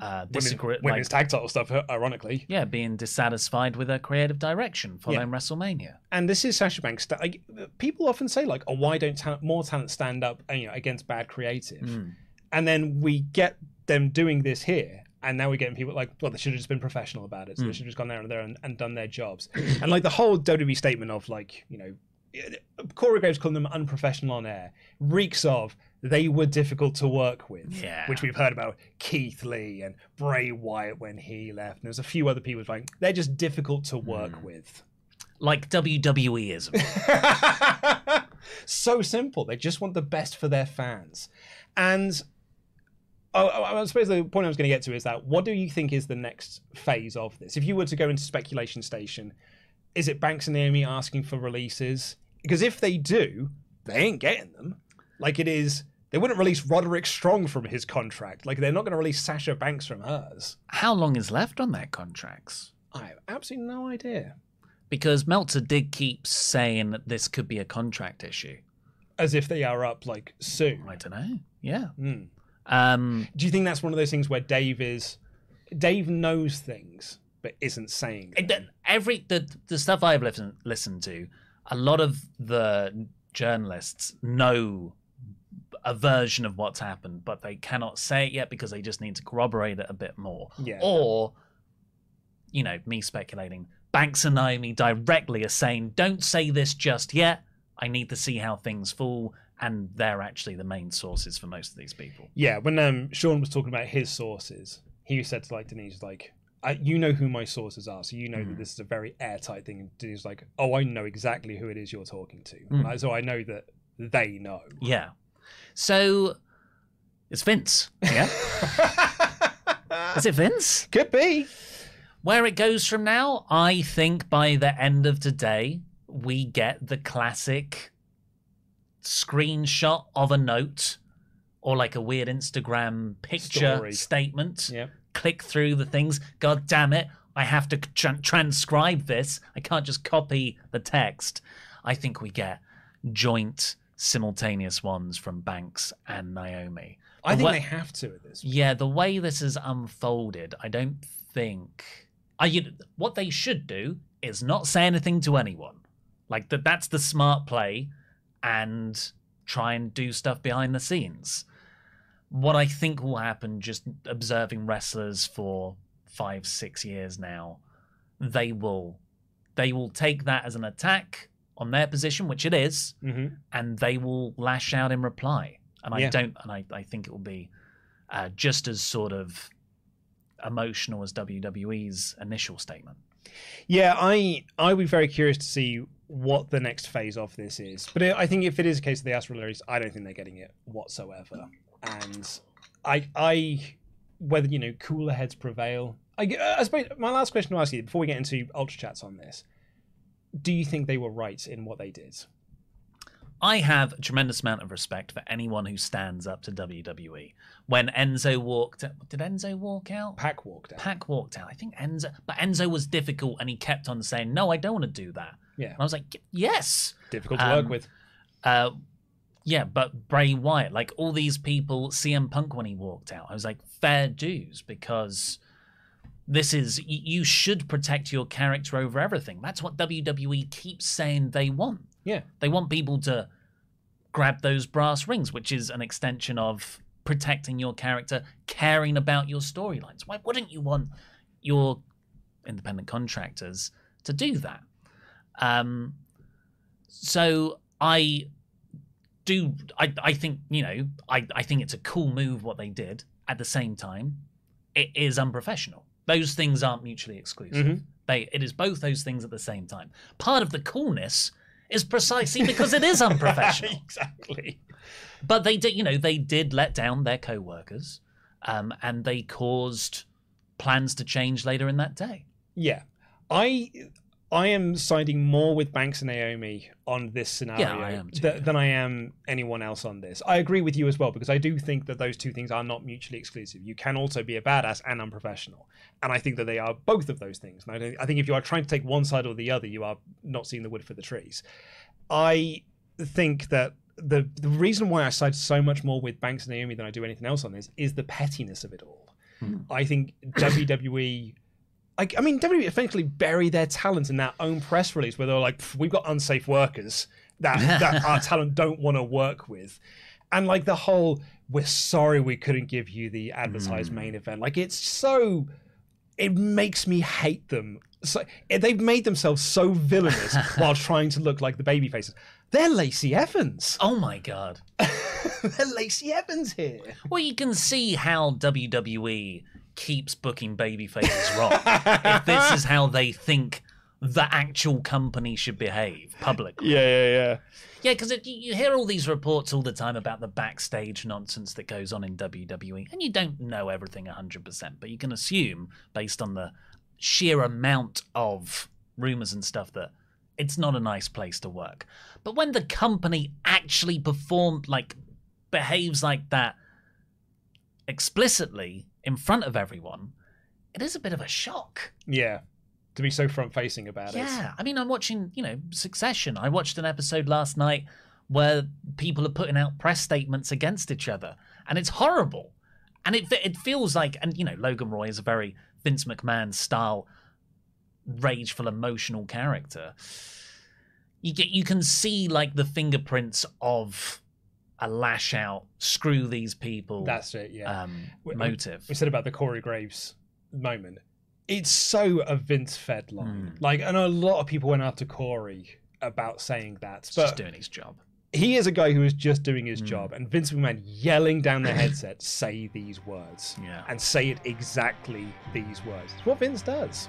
uh, disagree, women's like, tag title stuff, ironically. yeah, being dissatisfied with her creative direction following WrestleMania. And this is Sasha Banks. sta- Like, people often say, like, "Oh, why don't ta- more talent stand up, uh, you know, against bad creative?" Mm. And then we get them doing this here, and now we're getting people like, "Well, they should have just been professional about it. So they should have just gone there and there and, and done their jobs." and like the whole WWE statement of like, you know, Corey Graves calling them unprofessional on air reeks of they were difficult to work with, Yeah. which we've heard about Keith Lee and Bray Wyatt when he left. And there's a few other people like they're just difficult to work hmm. with. Like WWEism. so simple. They just want the best for their fans. And I I suppose the point I was going to get to is that what do you think is the next phase of this? If you were to go into speculation station, is it Banks and Naomi asking for releases? Because if they do, they ain't getting them. Like it is, they wouldn't release Roderick Strong from his contract. Like they're not going to release Sasha Banks from hers. How long is left on their contracts? I have absolutely no idea. Because Meltzer did keep saying that this could be a contract issue. As if they are up like soon. I don't know. Yeah. Hmm. Um, Do you think that's one of those things where Dave is Dave knows things but isn't saying them? it- every the the stuff I've listened listened to, a lot of the journalists know a version of what's happened, but they cannot say it yet because they just need to corroborate it a bit more. Yeah. Or, you know, me speculating. Banks and Naomi directly are saying, "Don't say this just yet. I need to see how things fall." And they're actually the main sources for most of these people. Yeah, when um, Sean was talking about his sources, he said to like Denise, like, I, "You know who my sources are, so you know that this is a very airtight thing." And Denise was like, "Oh, I know exactly who it is you're talking to, And I- so I know that they know." Yeah. So it's Vince. Yeah. Is it Vince? Could be. Where it goes from now, I think by the end of today, we get the classic screenshot of a note or like a weird Instagram picture Story. statement. Click through the things. God damn it. I have to tran transcribe this. I can't just copy the text. I think we get joint simultaneous ones from Banks and Naomi. I think they have to at this. yeah, the way this is unfolded, I don't think. I, you, what they should do is not say anything to anyone. Like that. That's the smart play, and try and do stuff behind the scenes. What I think will happen, just observing wrestlers for five, six years now, they will, they will take that as an attack on their position, which it is, Mm-hmm. and they will lash out in reply. And I Yeah. don't, and I, I think it will be uh, just as sort of emotional as WWE's initial statement. Yeah, I I would be very curious to see what the next phase of this is. But I think if it is a case of the Astral release, I don't think they're getting it whatsoever. And I I whether you know cooler heads prevail. I, I suppose my last question to ask you before we get into ultra chats on this: Do you think they were right in what they did? I have a tremendous amount of respect for anyone who stands up to WWE. When Enzo walked, did Enzo walk out? Pac walked out. Pac walked out. I think Enzo, but Enzo was difficult, and he kept on saying, "No, I don't want to do that." Yeah, And I was like, "Yes." difficult to Um, work with. Uh, yeah, but Bray Wyatt, like all these people, CM Punk when he walked out, I was like, fair dues because this is you should protect your character over everything. That's what WWE keeps saying they want. Yeah, They want people to grab those brass rings, which is an extension of protecting your character, caring about your storylines. Why wouldn't you want your independent contractors to do that? Um, so I do. I I think you know. I I think it's a cool move what they did. At the same time, it is unprofessional. Those things aren't mutually exclusive. Mhm. They it is both those things at the same time. Part of the coolness is precisely because it is unprofessional. exactly. But they did, you know, they did let down their co-workers, um, and they caused plans to change later in that day. Yeah, I I am siding more with Banks and Naomi on this scenario Yeah, I too, th- yeah. than I am anyone else on this. I agree with you as well because I do think that those two things are not mutually exclusive. You can also be a badass and unprofessional, and I think that they are both of those things. And I, I think if you are trying to take one side or the other, you are not seeing the wood for the trees. I think that the the reason why I side so much more with Banks and Naomi than I do anything else on this is the pettiness of it all. Hmm. I think WWE. I, I mean, WWE essentially bury their talent in their own press release where they're like, "We've got unsafe workers that that our talent don't want to work with," and like the whole, "We're sorry we couldn't give you the advertised mm. main event." Like it's so, it makes me hate them. So eh, they've made themselves so villainous while trying to look like the baby faces. They're Lacey Evans. Oh my god! They're Lacey Evans here. Well, you can see how WWE keeps booking babyfaces wrong. if this is how they think the actual company should behave publicly. Yeah, yeah, yeah. Yeah, because you you hear all these reports all the time about the backstage nonsense that goes on in WWE, and you don't know everything 100%, but you can assume, based on the sheer amount of rumors and stuff, that it's not a nice place to work. But when the company actually performed, like, behaves like that explicitly in front of everyone, it is a bit of a shock. Yeah. To be so front facing about it. Yeah, I mean, I'm watching, you know, Succession. I watched an episode last night where people are putting out press statements against each other, and it's horrible. And it it feels like, and you know, Logan Roy is a very Vince McMahon style, rageful, emotional character. You get, you can see like the fingerprints of a lash out, screw these people. That's it, yeah. um, We- motive. we said about the Corey Graves moment. It's so a Vince fed line. Like, I know a lot of people went after Corey about saying that, He's but just doing his job. he is a guy who is just doing his job, and Vince McMahon yelling down the headset, "Say these words," Yeah. and say it exactly these words. It's what Vince does.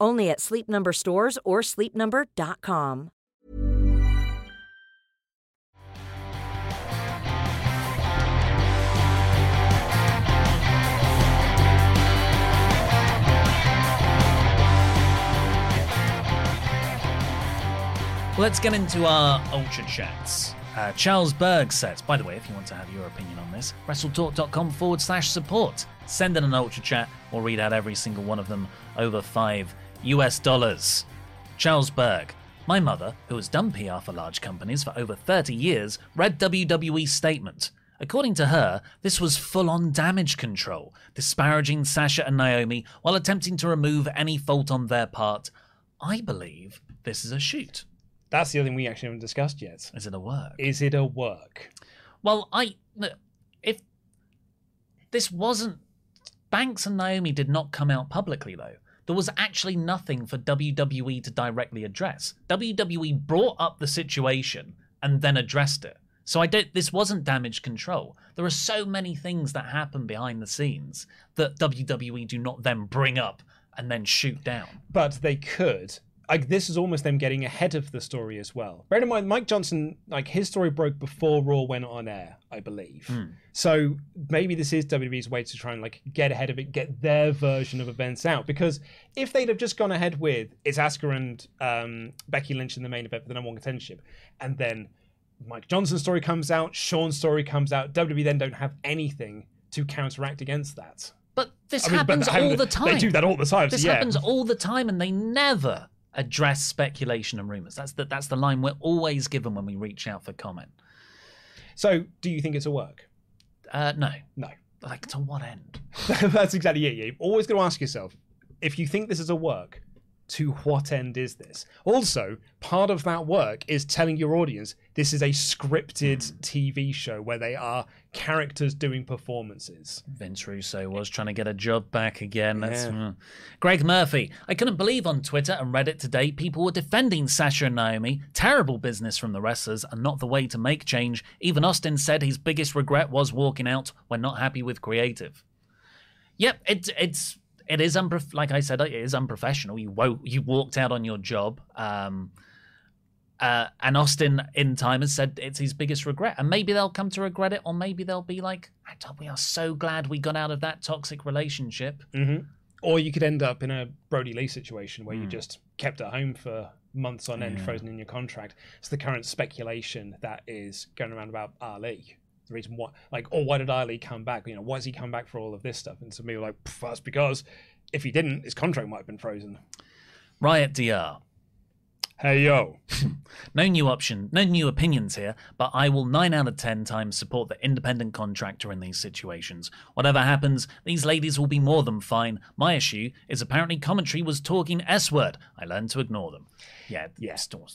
Only at Sleep Number stores or sleepnumber.com. Let's get into our ultra chats. Uh, Charles Berg says, by the way, if you want to have your opinion on this, wrestletalk.com forward slash support. Send in an ultra chat. We'll read out every single one of them over five US dollars. Charles Berg. My mother, who has done PR for large companies for over 30 years, read WWE's statement. According to her, this was full on damage control, disparaging Sasha and Naomi while attempting to remove any fault on their part. I believe this is a shoot. That's the other thing we actually haven't discussed yet. Is it a work? Is it a work? Well, I if this wasn't Banks and Naomi did not come out publicly though. There was actually nothing for WWE to directly address. WWE brought up the situation and then addressed it. So I don't this wasn't damage control. There are so many things that happen behind the scenes that WWE do not then bring up and then shoot down. But they could. Like this is almost them getting ahead of the story as well. Bear in mind, Mike Johnson, like his story broke before Raw went on air, I believe. So maybe this is WWE's way to try and like get ahead of it, get their version of events out. Because if they'd have just gone ahead with it's Asuka and um, Becky Lynch in the main event for the number one contendership, and then Mike Johnson's story comes out, Sean's story comes out, WWE then don't have anything to counteract against that. But this I mean, happens they- all the time. They do that all the time. so This yeah. happens all the time, and they never address speculation and rumors. That's the that's the line we're always given when we reach out for comment. So, do you think it's a work? Uh, no, No. like to what end? That's exactly it. You've always got to ask yourself if you think this is a work, to what end is this? Also, part of that work is telling your audience this is a scripted TV show where they are characters doing performances. Vince Russo was trying to get a job back again. That's, Yeah. mm. Greg Murphy. I couldn't believe on Twitter and Reddit today people were defending Sasha and Naomi. Terrible business from the wrestlers and not the way to make change. Even Austin said his biggest regret was walking out when not happy with creative. Yep, it's it's it is unprof- like I said, it is unprofessional. You wo- you walked out on your job. Um, uh, and Austin in time has said it's his biggest regret, and maybe they'll come to regret it, or maybe they'll be like, "We are so glad we got out of that toxic relationship." Mm-hmm. Or you could end up in a Brodie Lee situation where you Hmm. just kept at home for months on end, frozen in your contract. It's the current speculation that is going around about Ali. The reason why, like, oh, why did Ali come back? You know, why has he come back for all of this stuff? And some people are like, "Pff, that's because if he didn't, his contract might have been frozen. Riot DR. Hey yo, No new option, no new opinions here, but I will 9 out of 10 times support the independent contractor in these situations. Whatever happens, these ladies will be more than fine. My issue is apparently commentary was talking S word. I learned to ignore them. Yeah, yeah. Still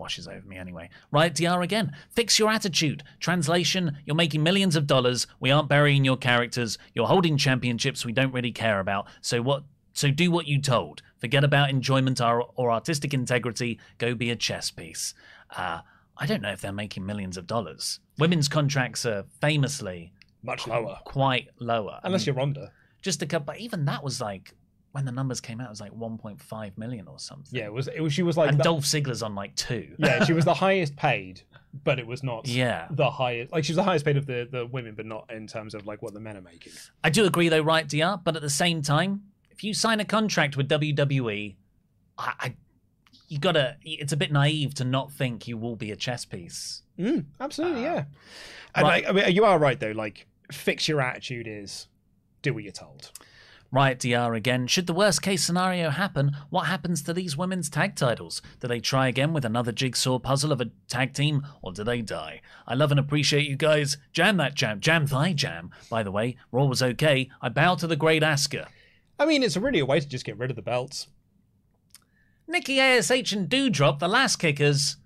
washes over me anyway. Riot DR again. Fix your attitude. Translation, you're making millions of dollars. We aren't burying your characters. You're holding championships we don't really care about. So what so do what you told. Forget about enjoyment or, or artistic integrity. Go be a chess piece. Uh, I don't know if they're making millions of dollars. Women's contracts are famously much lower. quite lower. I Unless mean, you're Ronda. just a couple. But even that was like when the numbers came out, it was like 1.5 million or something. Yeah, it was. It was. She was like. and the- Dolph Ziggler's on like two. yeah, she was the highest paid, but it was not. Yeah. The highest. Like she was the highest paid of the the women, but not in terms of like what the men are making. I do agree though, right, DR. But at the same time, if you sign a contract with WWE, I, I you gotta. It's a bit naive to not think you will be a chess piece. Mm, absolutely, yeah. And right. like, I mean, you are right though. Like, fix your attitude is do what you're told. Riot DR again. Should the worst case scenario happen, what happens to these women's tag titles? Do they try again with another jigsaw puzzle of a tag team, or do they die? I love and appreciate you guys. Jam that jam. Jam thy jam. By the way, Raw was okay. I bow to the great Asuka. I mean, it's really a way to just get rid of the belts. Nikki ASH and Doudrop, the last kickers.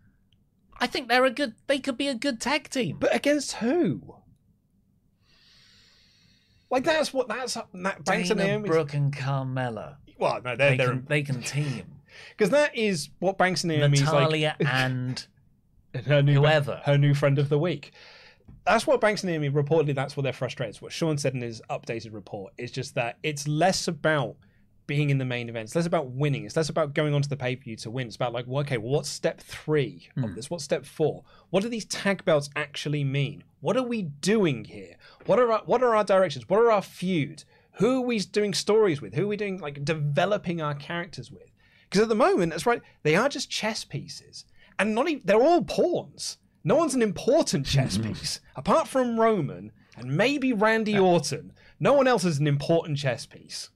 I think they're a good. They could be a good tag team. But against who? Like that's what that's that Banks and Dana Naomi. Brooke and Carmella. Well, no, they're They they're can, they can team. because that is what Banks and Naomi's Natalya like. and her new whoever. her new friend of the week. That's what Banks and Naomi reportedly. That's what they're frustrated. What Sean said in his updated report is just that it's less about being in the main event. It's less about winning. It's less about going onto the pay per view to win. It's about like, well, okay, well, what's step three of hmm. this? What's step four? What do these tag belts actually mean? What are we doing here? What are our, what are our directions? What are our feuds? Who are we doing stories with? Who are we doing like developing our characters with? Because at the moment, that's right, they are just chess pieces, and not even they're all pawns. No one's an important chess piece apart from Roman and maybe Randy Orton. No one else is an important chess piece.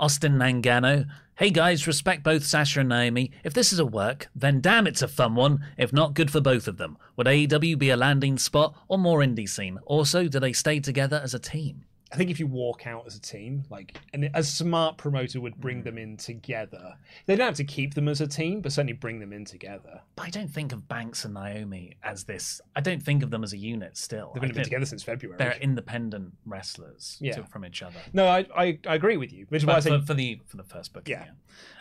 Austin Nangano. Hey guys, respect both Sasha and Naomi. If this is a work, then damn it's a fun one. If not, good for both of them. Would AEW be a landing spot or more indie scene? Also, do they stay together as a team? I think if you walk out as a team, like and a smart promoter would bring them in together. They don't have to keep them as a team, but certainly bring them in together. But I don't think of Banks and Naomi as this. I don't think of them as a unit still. They've only been together since February. They're independent wrestlers Yeah. to- from each other. No, I, I I agree with you. Which is why I say for, for the for the first book. Yeah.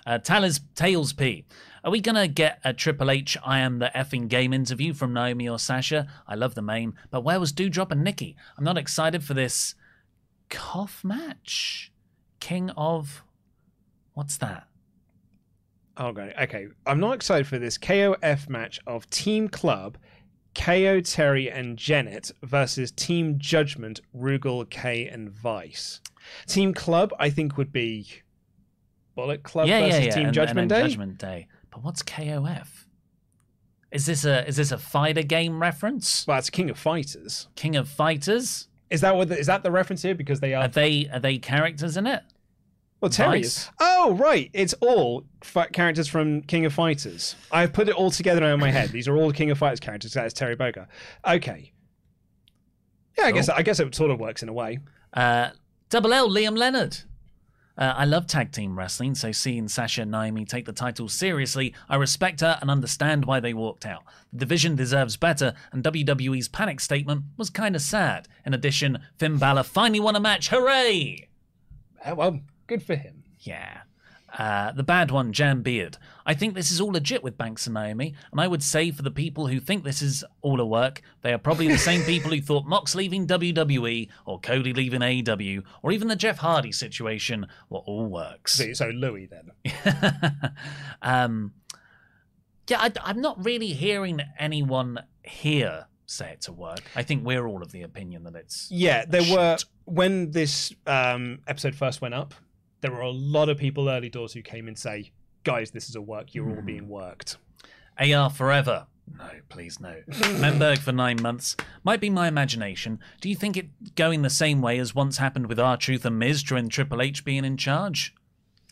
Uh, Taylor's Tails P. Are we gonna get a Triple H I am the effing game interview from Naomi or Sasha? I love the main, but where was Doudrop and Nikki? I'm not excited for this cough match. King of what's that? Oh, god. Okay. I'm not excited for this KOF match of Team Club, KO Terry and Janet versus Team Judgment, Rugal, K and Vice. Team Club, I think, would be Bullet Club yeah, versus yeah, yeah. Team and, Judgment and Day. Judgment Day. But what's KOF? Is this a is this a fighter game reference? Well, it's King of Fighters. King of Fighters? Is that what? The, is that the reference here? Because they are. Are they are they characters in it? well, Terry is. Oh, right. It's all characters from King of Fighters. I've put it all together in my head. These are all King of Fighters characters. That is Terry Bogard. Okay. Yeah, I guess I guess it sort of works in a way. Uh, Double L, Liam Leonard. Uh, I love tag team wrestling, so seeing Sasha and Naomi take the title seriously, I respect her and understand why they walked out. The division deserves better, and WWE's panic statement was kind of sad. In addition, Finn Balor finally won a match. Hooray! Uh, Well, good for him. Yeah. Uh, the bad one, Jan Beard. I think this is all legit with Banks and Naomi, and I would say for the people who think this is all a work, they are probably the same people who thought Mox leaving WWE or Cody leaving AEW or even the Jeff Hardy situation were all works. So, so Louis then. um, yeah, I, I'm not really hearing anyone here say it's a work. I think we're all of the opinion that it's. Yeah, there shit. were when this um, episode first went up. There were a lot of people early doors who came and say, "Guys, this is a work. You're all hmm. being worked." AR forever. No, please no. Menberg for nine months. Might be my imagination. Do you think it going the same way as once happened with R Truth and Miz during Triple H being in charge?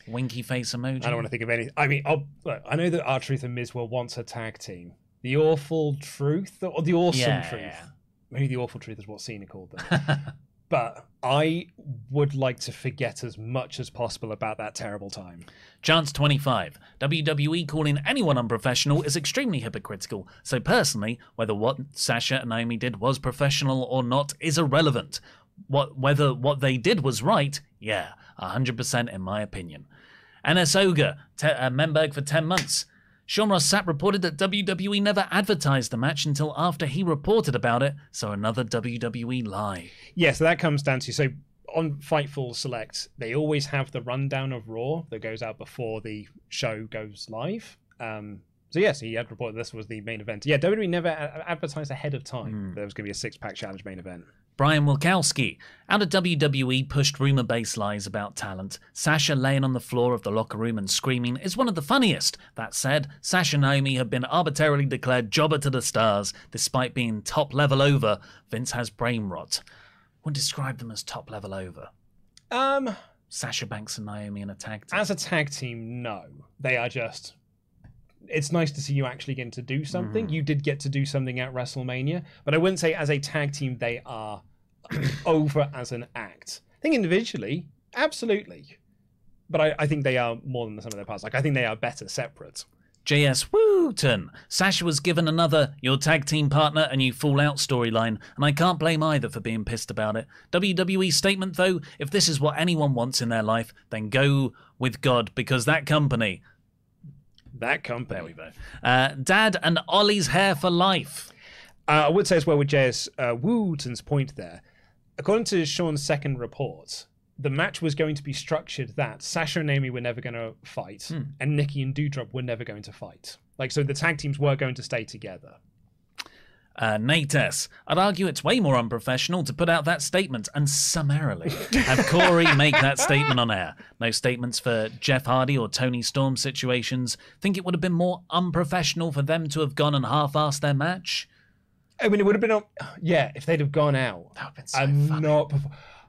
Winky face emoji. I don't want to think of any. I mean, I'll, look, I know that R Truth and Miz were once a tag team. The awful truth or the awesome Yeah, truth. yeah. Maybe the awful truth is what Cena called them. but I would like to forget as much as possible about that terrible time. Chance 25. WWE calling anyone unprofessional is extremely hypocritical. So, personally, whether what Sasha and Naomi did was professional or not is irrelevant. What, whether what they did was right, yeah, 100% in my opinion. NS Ogre, te- uh, Memberg for 10 months. Sean Ross Sapp reported that WWE never advertised the match until after he reported about it, so another WWE lie. Yeah, so that comes down to so on Fightful Select, they always have the rundown of Raw that goes out before the show goes live. Um, so yes, he had reported this was the main event. Yeah, WWE never advertised ahead of time that there was going to be a six pack challenge main event. Brian Wilkowski. Out of WWE pushed rumor based lies about talent. Sasha laying on the floor of the locker room and screaming is one of the funniest. That said, Sasha and Naomi have been arbitrarily declared jobber to the stars, despite being top level over. Vince has brain rot. Would describe them as top level over. Um, Sasha Banks and Naomi in a tag team. as a tag team, no, they are just. It's nice to see you actually getting to do something. Mm-hmm. You did get to do something at WrestleMania, but I wouldn't say as a tag team they are over as an act. I think individually, absolutely, but I, I think they are more than the sum of their parts. Like I think they are better separate. JS Wooten. Sasha was given another your tag team partner and you fall out storyline, and I can't blame either for being pissed about it. WWE statement though, if this is what anyone wants in their life, then go with God because that company. That company. There we go. Uh, Dad and Ollie's hair for life. Uh, I would say as well with J.S. Uh, Wooten's point there. According to Sean's second report, the match was going to be structured that Sasha and Amy were never going to fight, and Nikki and Doudrop were never going to fight. Like, so the tag teams were going to stay together. Uh, Nate S. I'd argue it's way more unprofessional to put out that statement and summarily have Corey make that statement on air. No statements for Jeff Hardy or Toni Storm situations. Think it would have been more unprofessional for them to have gone and half-assed their match? I mean, it would have been, a- yeah, if they'd have gone out That would have been so and funny. not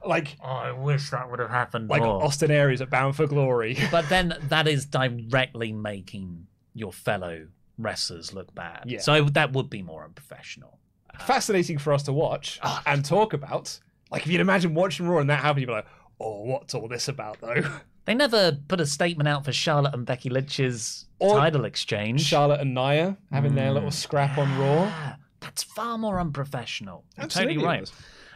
like Oh, I wish that would have happened like more. Austin Aries at Bound for Glory. But then that is directly making your fellow wrestlers look bad. Yeah. So that would be more unprofessional. Fascinating for us to watch Oh. and talk about. Like, if you'd imagine watching Raw and that happening, you'd be like, oh, what's all this about, though? They never put a statement out for Charlotte and Becky Lynch's Or title exchange. Charlotte and Nia having their little scrap on Raw. That's far more unprofessional. You're Absolutely totally right.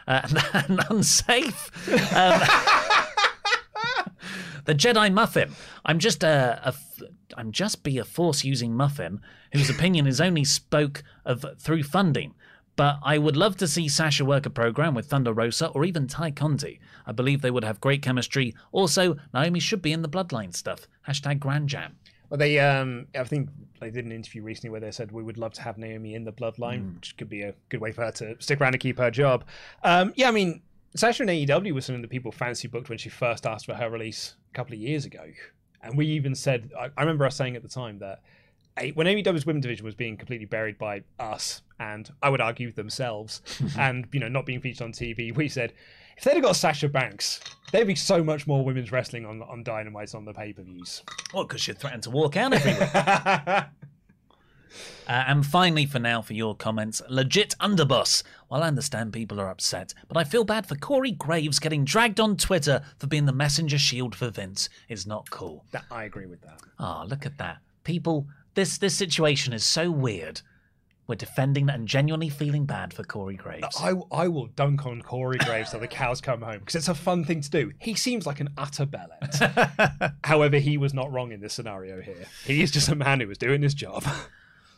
Uh, and, and unsafe. Um, the Jedi Muffin. I'm just a, a f- I'm just be a force using muffin whose opinion is only spoke of through funding. But I would love to see Sasha work a program with Thunder Rosa or even Tay Conti. I believe they would have great chemistry. Also, Naomi should be in the Bloodline stuff. Hashtag Grand Jam. Well, they, um, I think they did an interview recently where they said we would love to have Naomi in the bloodline, Hmm. which could be a good way for her to stick around and keep her job. Um, yeah, I mean, Sasha in AEW was something that people fancy booked when she first asked for her release a couple of years ago. And we even said, I, I remember us saying at the time that when AEW's women's division was being completely buried by us, and I would argue themselves, and you know not being featured on TV, we said if they'd have got Sasha Banks, there'd be so much more women's wrestling on on Dynamite on the pay per views. Well, because she threatened to walk out every week. Uh, and finally, for now, for your comments, legit underboss. Well, I understand people are upset, but I feel bad for Corey Graves getting dragged on Twitter for being the messenger shield for Vince. It's not cool. that I agree with that. Ah, look at that. People, this this situation is so weird. We're defending and genuinely feeling bad for Corey Graves. I, I will dunk on Corey Graves till the cows come home because it's a fun thing to do. He seems like an utter bellet. However, he was not wrong in this scenario here. He is just a man who was doing his job.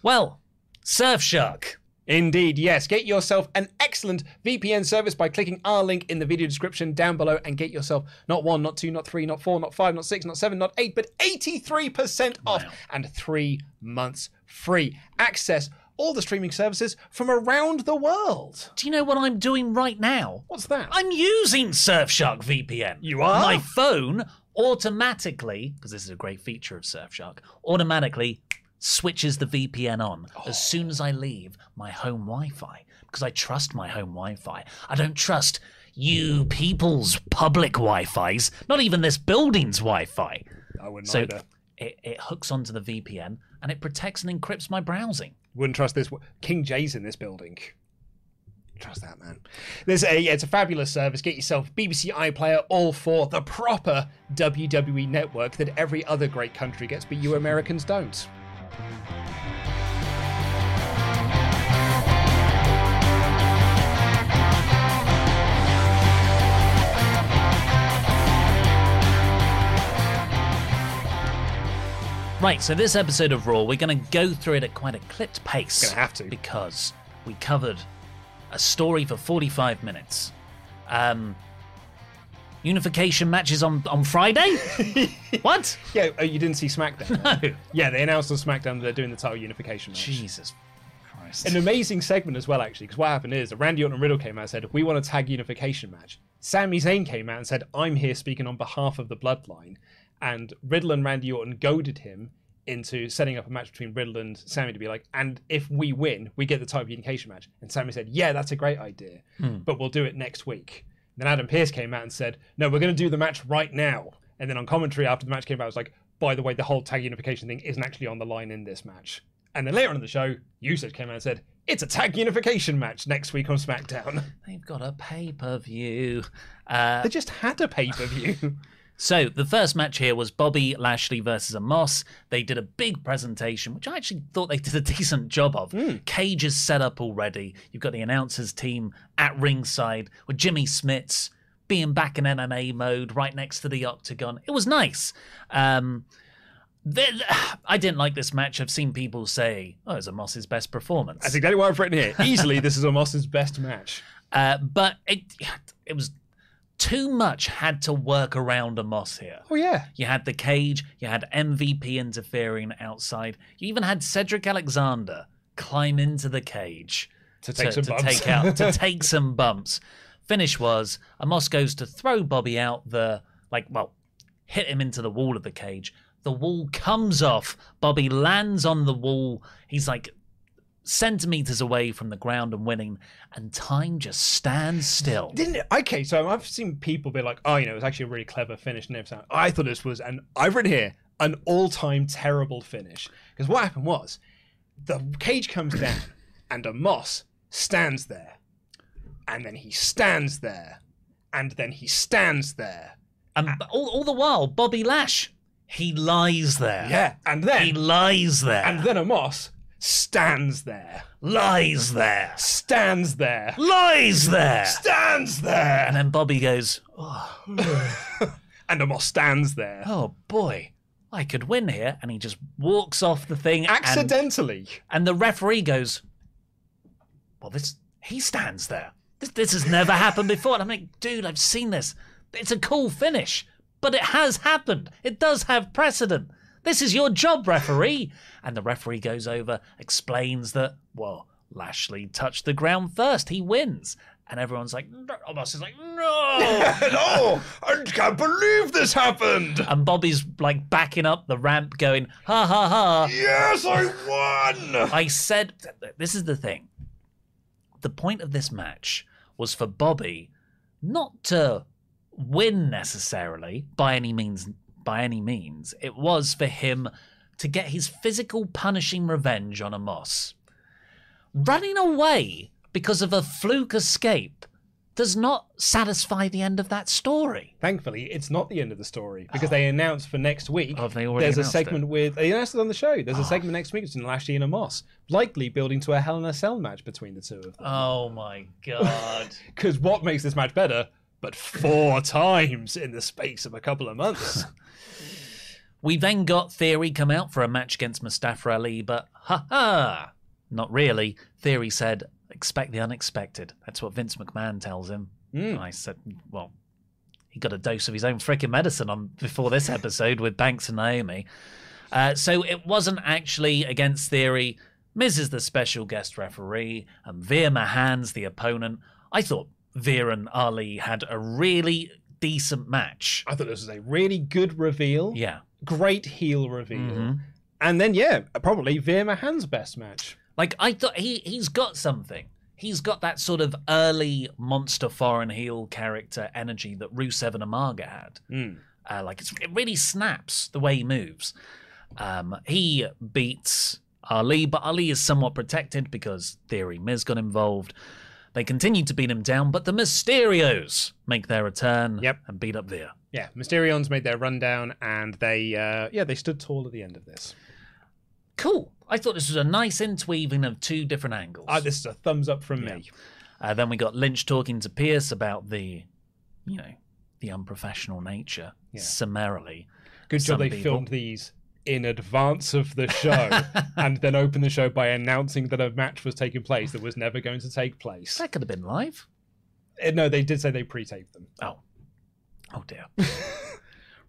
Well, Surfshark. Indeed, yes. Get yourself an excellent VPN service by clicking our link in the video description down below and get yourself not one, not two, not three, not four, not five, not six, not seven, not eight, but 83% off and three months free. Access all the streaming services from around the world. Do you know what I'm doing right now? What's that? I'm using Surfshark VPN. You are? My phone automatically, because this is a great feature of Surfshark, automatically switches the VPN on as oh. soon as I leave my home Wi-Fi because I trust my home Wi-Fi. I don't trust you people's public Wi-Fi's, not even this building's Wi-Fi. I wouldn't So either. it, it hooks onto the VPN and it protects and encrypts my browsing. Wouldn't trust this. King J's in this building. Trust that man. There's a yeah, it's a fabulous service. Get yourself BBC iPlayer, all for the proper WWE network that every other great country gets, but you Americans don't. Right, so this episode of Raw, we're going to go through it at quite a clipped pace. Gonna have to. Because we covered a story for 45 minutes. Um, unification matches on, on Friday? what? Yeah, oh, you didn't see SmackDown. No. Yeah, they announced on SmackDown that they're doing the title unification match. Jesus Christ. An amazing segment as well, actually, because what happened is Randy Orton and Riddle came out and said, We want a tag unification match. Sami Zayn came out and said, I'm here speaking on behalf of the bloodline. And Riddle and Randy Orton goaded him into setting up a match between Riddle and Sami to be like, and if we win, we get the title unification match. And Sami said, Yeah, that's a great idea, hmm. but we'll do it next week. Then Adam Pearce came out and said, No, we're going to do the match right now. And then on commentary after the match came out, I was like, By the way, the whole tag unification thing isn't actually on the line in this match. And then later on in the show, Usage came out and said, It's a tag unification match next week on SmackDown. They've got a pay per view. Uh, they just had a pay per view. So the first match here was Bobby Lashley versus Omos. They did a big presentation, which I actually thought they did a decent job of. Cage is set up already. You've got the announcers team at ringside with Jimmy Smith being back in MMA mode right next to the octagon. It was nice. Um, I didn't like this match. I've seen people say, "Oh, it's Omos's best performance." I think that's exactly what I've written here. Easily, this is Omos's best match. Uh, but it it was too much had to work around Omos here. Oh, yeah. You had the cage, you had MVP interfering outside, you even had Cedric Alexander climb into the cage To take some to bumps. take out to take some bumps. Finish was Omos goes to throw Bobby out the like well, hit him into the wall of the cage. The wall comes off. Bobby lands on the wall. He's like centimeters away from the ground and winning, and time just stands still. Didn't it? Okay, so I've seen people be like, "Oh, you know, it was actually a really clever finish." And everything. I thought this was, and I've written here an all-time terrible finish because what happened was the cage comes down and Omos stands there, and then he stands there, and then he stands there. And all, all the while, Bobby Lash, he lies there. Yeah, and then He lies there. and then Omos stands there, lies there. stands there, Lies there. stands there, And then Bobby goes, oh, and Omos stands there. Oh boy, I could win here. And he just walks off the thing. and- Accidentally. And, the referee goes, Well, this, he stands there. This, this has never happened before. And I'm like, Dude, I've seen this. It's a cool finish, but it has happened. It does have precedent. This is your job, referee. And the referee goes over, explains that, well, Lashley touched the ground first. He wins. And everyone's like, no. Omos is like, no. no, I can't believe this happened. and Bobby's like backing up the ramp, going, ha ha ha. Yes, I won. I said, this is the thing. The point of this match was for Bobby not to win necessarily by any means. By any means, it was for him to get his physical punishing revenge on Omos. Running away because of a fluke escape does not satisfy the end of that story. Thankfully, it's not the end of the story because they ah. announced for next week. Oh, they already there's a segment it? with they announced it on the show. There's a ah. segment next week between Lashley and Omos, likely building to a Hell in a Cell match between the two of them. Oh my god. Because what makes this match better? But four times in the space of a couple of months. We then got Theory come out for a match against Mustafa Ali, but ha ha! Not really. Theory said, expect the unexpected. That's what Vince McMahon tells him. Hmm. I said, well, he got a dose of his own freaking medicine on before this episode with Banks and Naomi. Uh, so it wasn't actually against Theory. Miz is the special guest referee, and Veer Mahaan's the opponent. I thought Veer and Ali had a really decent match. I thought this was a really good reveal. Yeah. Great heel reveal. Mhm. And then, yeah, probably Veer Mahaan's best match. Like I thought he he's got something. He's got that sort of early monster foreign heel character energy that Rusev and Umaga had. Mm. Uh, like it's, it really snaps the way he moves. Um, he beats Ali, but Ali is somewhat protected because Theory Miz got involved. They continue to beat him down, but the Mysterios make their return Yep. and beat up Veer. Yeah, Mysterios made their rundown, and they, uh, yeah, they stood tall at the end of this. Cool. I thought this was a nice interweaving of two different angles. Uh, this is a thumbs up from me. Uh, then we got Lynch talking to Pearce about the, you know, the unprofessional nature Yeah. summarily. Good job Some they people- filmed these in advance of the show and then opened the show by announcing that a match was taking place that was never going to take place. That could have been live. Uh, No, they did say they pre-taped them. Oh. Oh dear.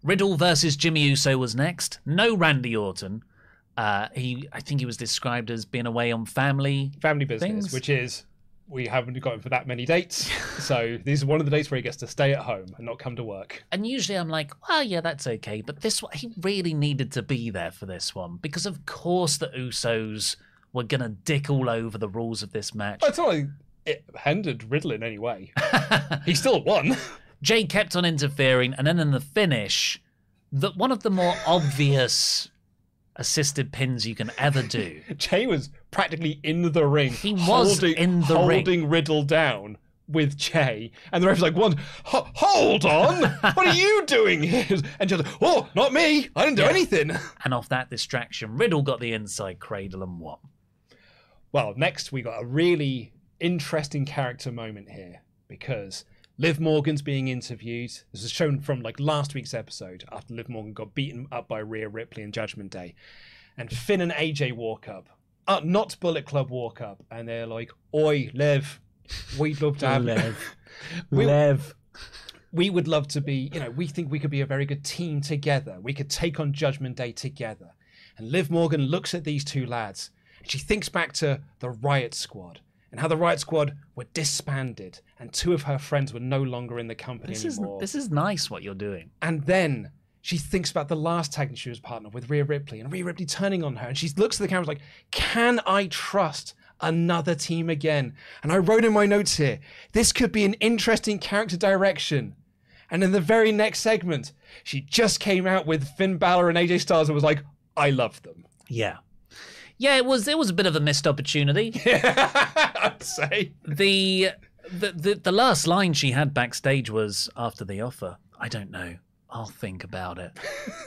Riddle versus Jimmy Uso was next. No Randy Orton. Uh, he, I think he was described as being away on family. Family business, Things. which is we haven't got him for that many dates. so this is one of the dates where he gets to stay at home and not come to work. And usually I'm like, well, yeah, that's okay. But this one, he really needed to be there for this one because, of course, the Usos were going to dick all over the rules of this match. It's not like it hindered Riddle in any way. he still won. Jay kept on interfering, and then in the finish, that one of the more obvious assisted pins you can ever do. Jay was practically in the ring. He was holding, in the ring. holding Riddle down with Jay, and the ref's like, "One, ho- hold on, what are you doing here?" And Jay's like, "Oh, not me. I didn't do Yeah. anything." And off that distraction, Riddle got the inside cradle and won. Well, next we got a really interesting character moment here because Liv Morgan's being interviewed. This is shown from like last week's episode after Liv Morgan got beaten up by Rhea Ripley in Judgment Day. And Finn and AJ walk up. Uh, not Bullet Club walk up and they're like, Oi, Liv, we'd love to have Liv. We- Lev. we would love to be, you know, we think we could be a very good team together. We could take on Judgment Day together. And Liv Morgan looks at these two lads and she thinks back to the Riot Squad and how the Riot Squad were disbanded and two of her friends were no longer in the company This is this is nice what you're doing. And then she thinks about the last tag she was partnered with Rhea Ripley and Rhea Ripley turning on her and she looks at the camera like, can I trust another team again. And I wrote in my notes here this could be an interesting character direction. And in the very next segment, she just came out with Finn Balor and AJ Styles and was like, I love them. Yeah. Yeah, it was it was a bit of a missed opportunity. I'd say. The, the the the last line she had backstage was after the offer. I don't know. I'll think about it.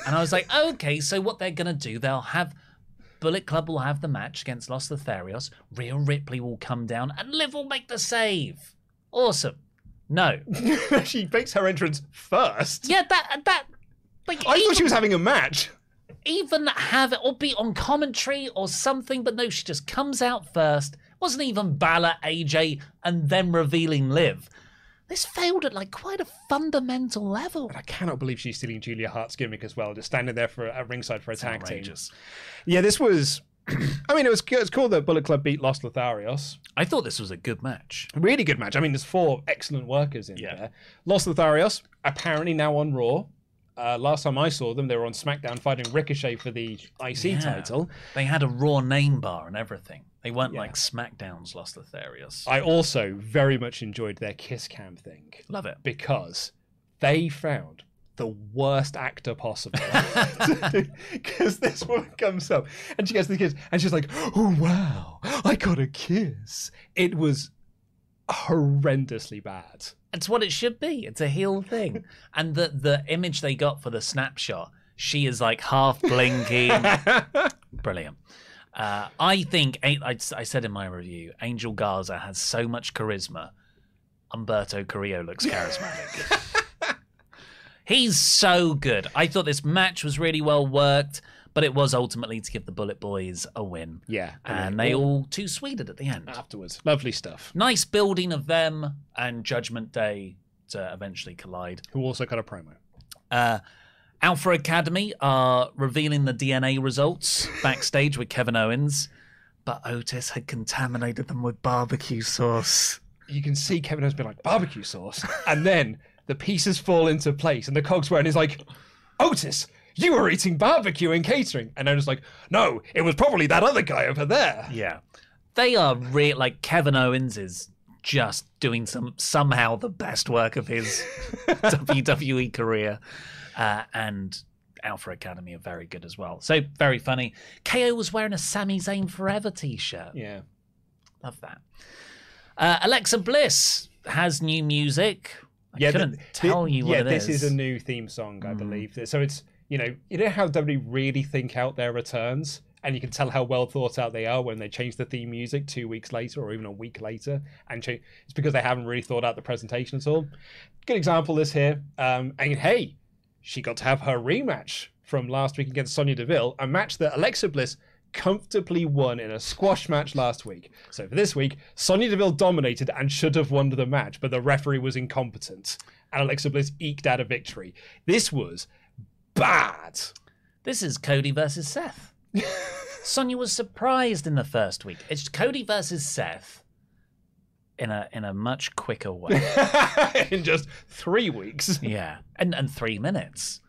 and I was like, okay, so what they're gonna do? They'll have Bullet Club will have the match against Los Lotharios. Rhea Ripley will come down, and Liv will make the save. Awesome. No. she makes her entrance first. Yeah, that that. Like, I even, thought she was having a match. Even have it or be on commentary or something, but no, she just comes out first. Wasn't even Balor, AJ, and then revealing Liv. This failed at like quite a fundamental level. I cannot believe she's stealing Julia Hart's gimmick as well, just standing there for at ringside for a tag team. Yeah, this was. I mean, it was it's cool that Bullet Club beat Los Lotharios. I thought this was a good match. Really good match. I mean, there's four excellent workers in Yeah. there. Los Lotharios apparently now on Raw. Uh, last time I saw them, they were on SmackDown fighting Ricochet for the IC Yeah. title. They had a raw name bar and everything. They weren't like SmackDown's Los Lotharios. I also very much enjoyed their kiss cam thing Love it. because they found the worst actor possible. Because this woman comes up and she gets the kiss and she's like, "Oh wow, I got a kiss." It was horrendously bad. It's what it should be. It's a heel thing. and the the image they got for the snapshot, she is like half blinking. Brilliant. Uh, I think I, I I said in my review, Angel Garza has so much charisma. Humberto Carrillo looks charismatic. He's so good. I thought this match was really well worked, but it was ultimately to give the Bullet Boys a win. Yeah, And they all too sweeted at the end. afterwards. Lovely stuff. Nice building of them and Judgment Day to eventually collide. Who also got a promo. Uh, Alpha Academy are revealing the DNA results backstage with Kevin Owens, but Otis had contaminated them with barbecue sauce. You can see Kevin has been like barbecue sauce, and then the pieces fall into place, and the cogs were, and he's like, Otis, you were eating barbecue and catering, and I was like, no, it was probably that other guy over there. Yeah. They are real like Kevin Owens is just doing some somehow the best work of his WWE career. Uh, and Alpha Academy are very good as well. So very funny. KO was wearing a Sami Zayn Forever t-shirt. Yeah. Love that. Uh, Alexa Bliss has new music. I yeah, couldn't th- tell thi- you what yeah, this is. is a new theme song, I believe. So it's you know you know how WWE really think out their returns, and you can tell how well thought out they are when they change the theme music two weeks later or even a week later, and cha- it's because they haven't really thought out the presentation at all. Good example is here, um, and hey, she got to have her rematch from last week against Sonya Deville, a match that Alexa Bliss comfortably won in a squash match last week. So for this week, Sonya Deville dominated and should have won the match, but the referee was incompetent, and Alexa Bliss eked out a victory. This was bad. This is Cody versus Seth. Sonya was surprised in the first week. It's Cody versus Seth in a in a much quicker way. in just three weeks. yeah, and and three minutes.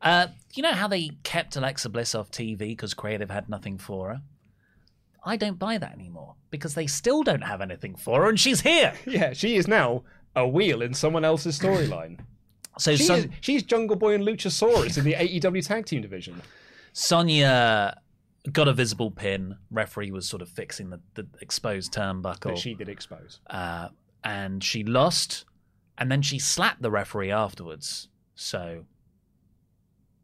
Uh, you know how they kept Alexa Bliss off TV because creative had nothing for her. I don't buy that anymore because they still don't have anything for her, and she's here. Yeah, she is now a wheel in someone else's storyline. So She Son- is, she's Jungle Boy and Luchasaurus in the AEW Tag Team division. Sonya got a visible pin. Referee was sort of fixing the, the exposed turnbuckle. She did expose. uh, and she lost, and then she slapped the referee afterwards. So,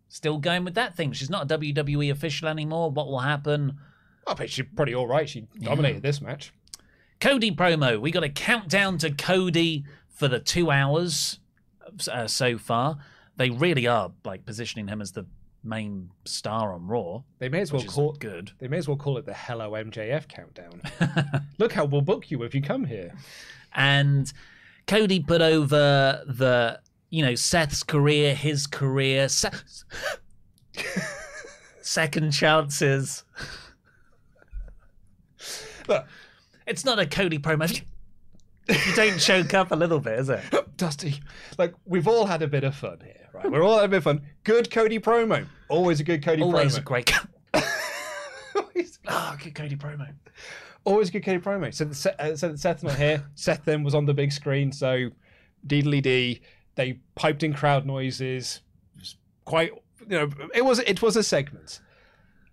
still going with that thing. She's not a WWE official anymore. What will happen? I bet she's pretty all right. She dominated this match. Cody promo. We got a countdown to Cody for the two hours uh, so far. They really are like positioning him as the main star on Raw. They may as well call good. They may as well call it the Hello MJF countdown. Look how we'll book you if you come here. and Cody put over the you know Seth's career, his career, se- second chances. Look, It's not a Cody promo. You don't choke up a little bit, is it? Dusty, like we've all had a bit of fun here, right? We're all had a bit of fun. Good Cody promo. Always a good Cody promo. Always promo. a great. Oh, good Cody promo. Always a good Cody promo. So, the, uh, so Seth's not here. Seth then was on the big screen. So, deedly dee. They piped in crowd noises. It was quite, you know, it was it was a segment,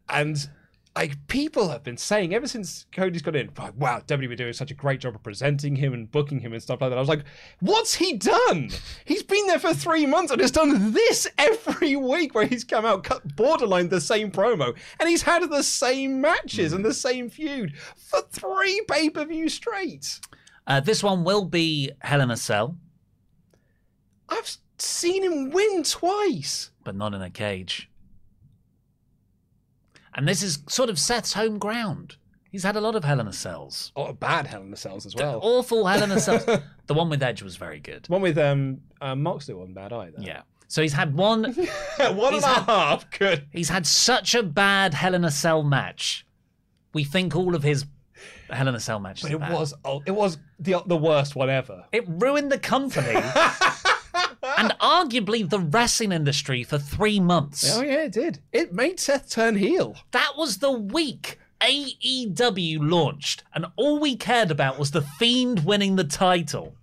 and like people have been saying ever since Cody's got in, like, wow, WWE doing such a great job of presenting him and booking him and stuff like that. I was like, what's he done? He's been there for three months and has done this every week where he's come out, cut borderline the same promo, and he's had the same matches and the same feud for three pay per view straight. Uh, this one will be Hell in a Cell, I've seen him win twice. but not in a cage. And this is sort of Seth's home ground. He's had a lot of Hell in a Cells. Oh, bad Hell in the Cells as well. Awful Hell in a Cells. the one with Edge was very good. One with um, uh, Moxley wasn't bad either. Yeah. So he's had one. One He's and a had- half. Good. He's had such a bad Hell in a Cell match. We think all of his Hell in a Cell matches. But it bad. was oh, it was the the worst one ever. It ruined the company and arguably the wrestling industry for three months. Oh yeah, it did. It made Seth turn heel. That was the week AEW launched, and all we cared about was the Fiend winning the title.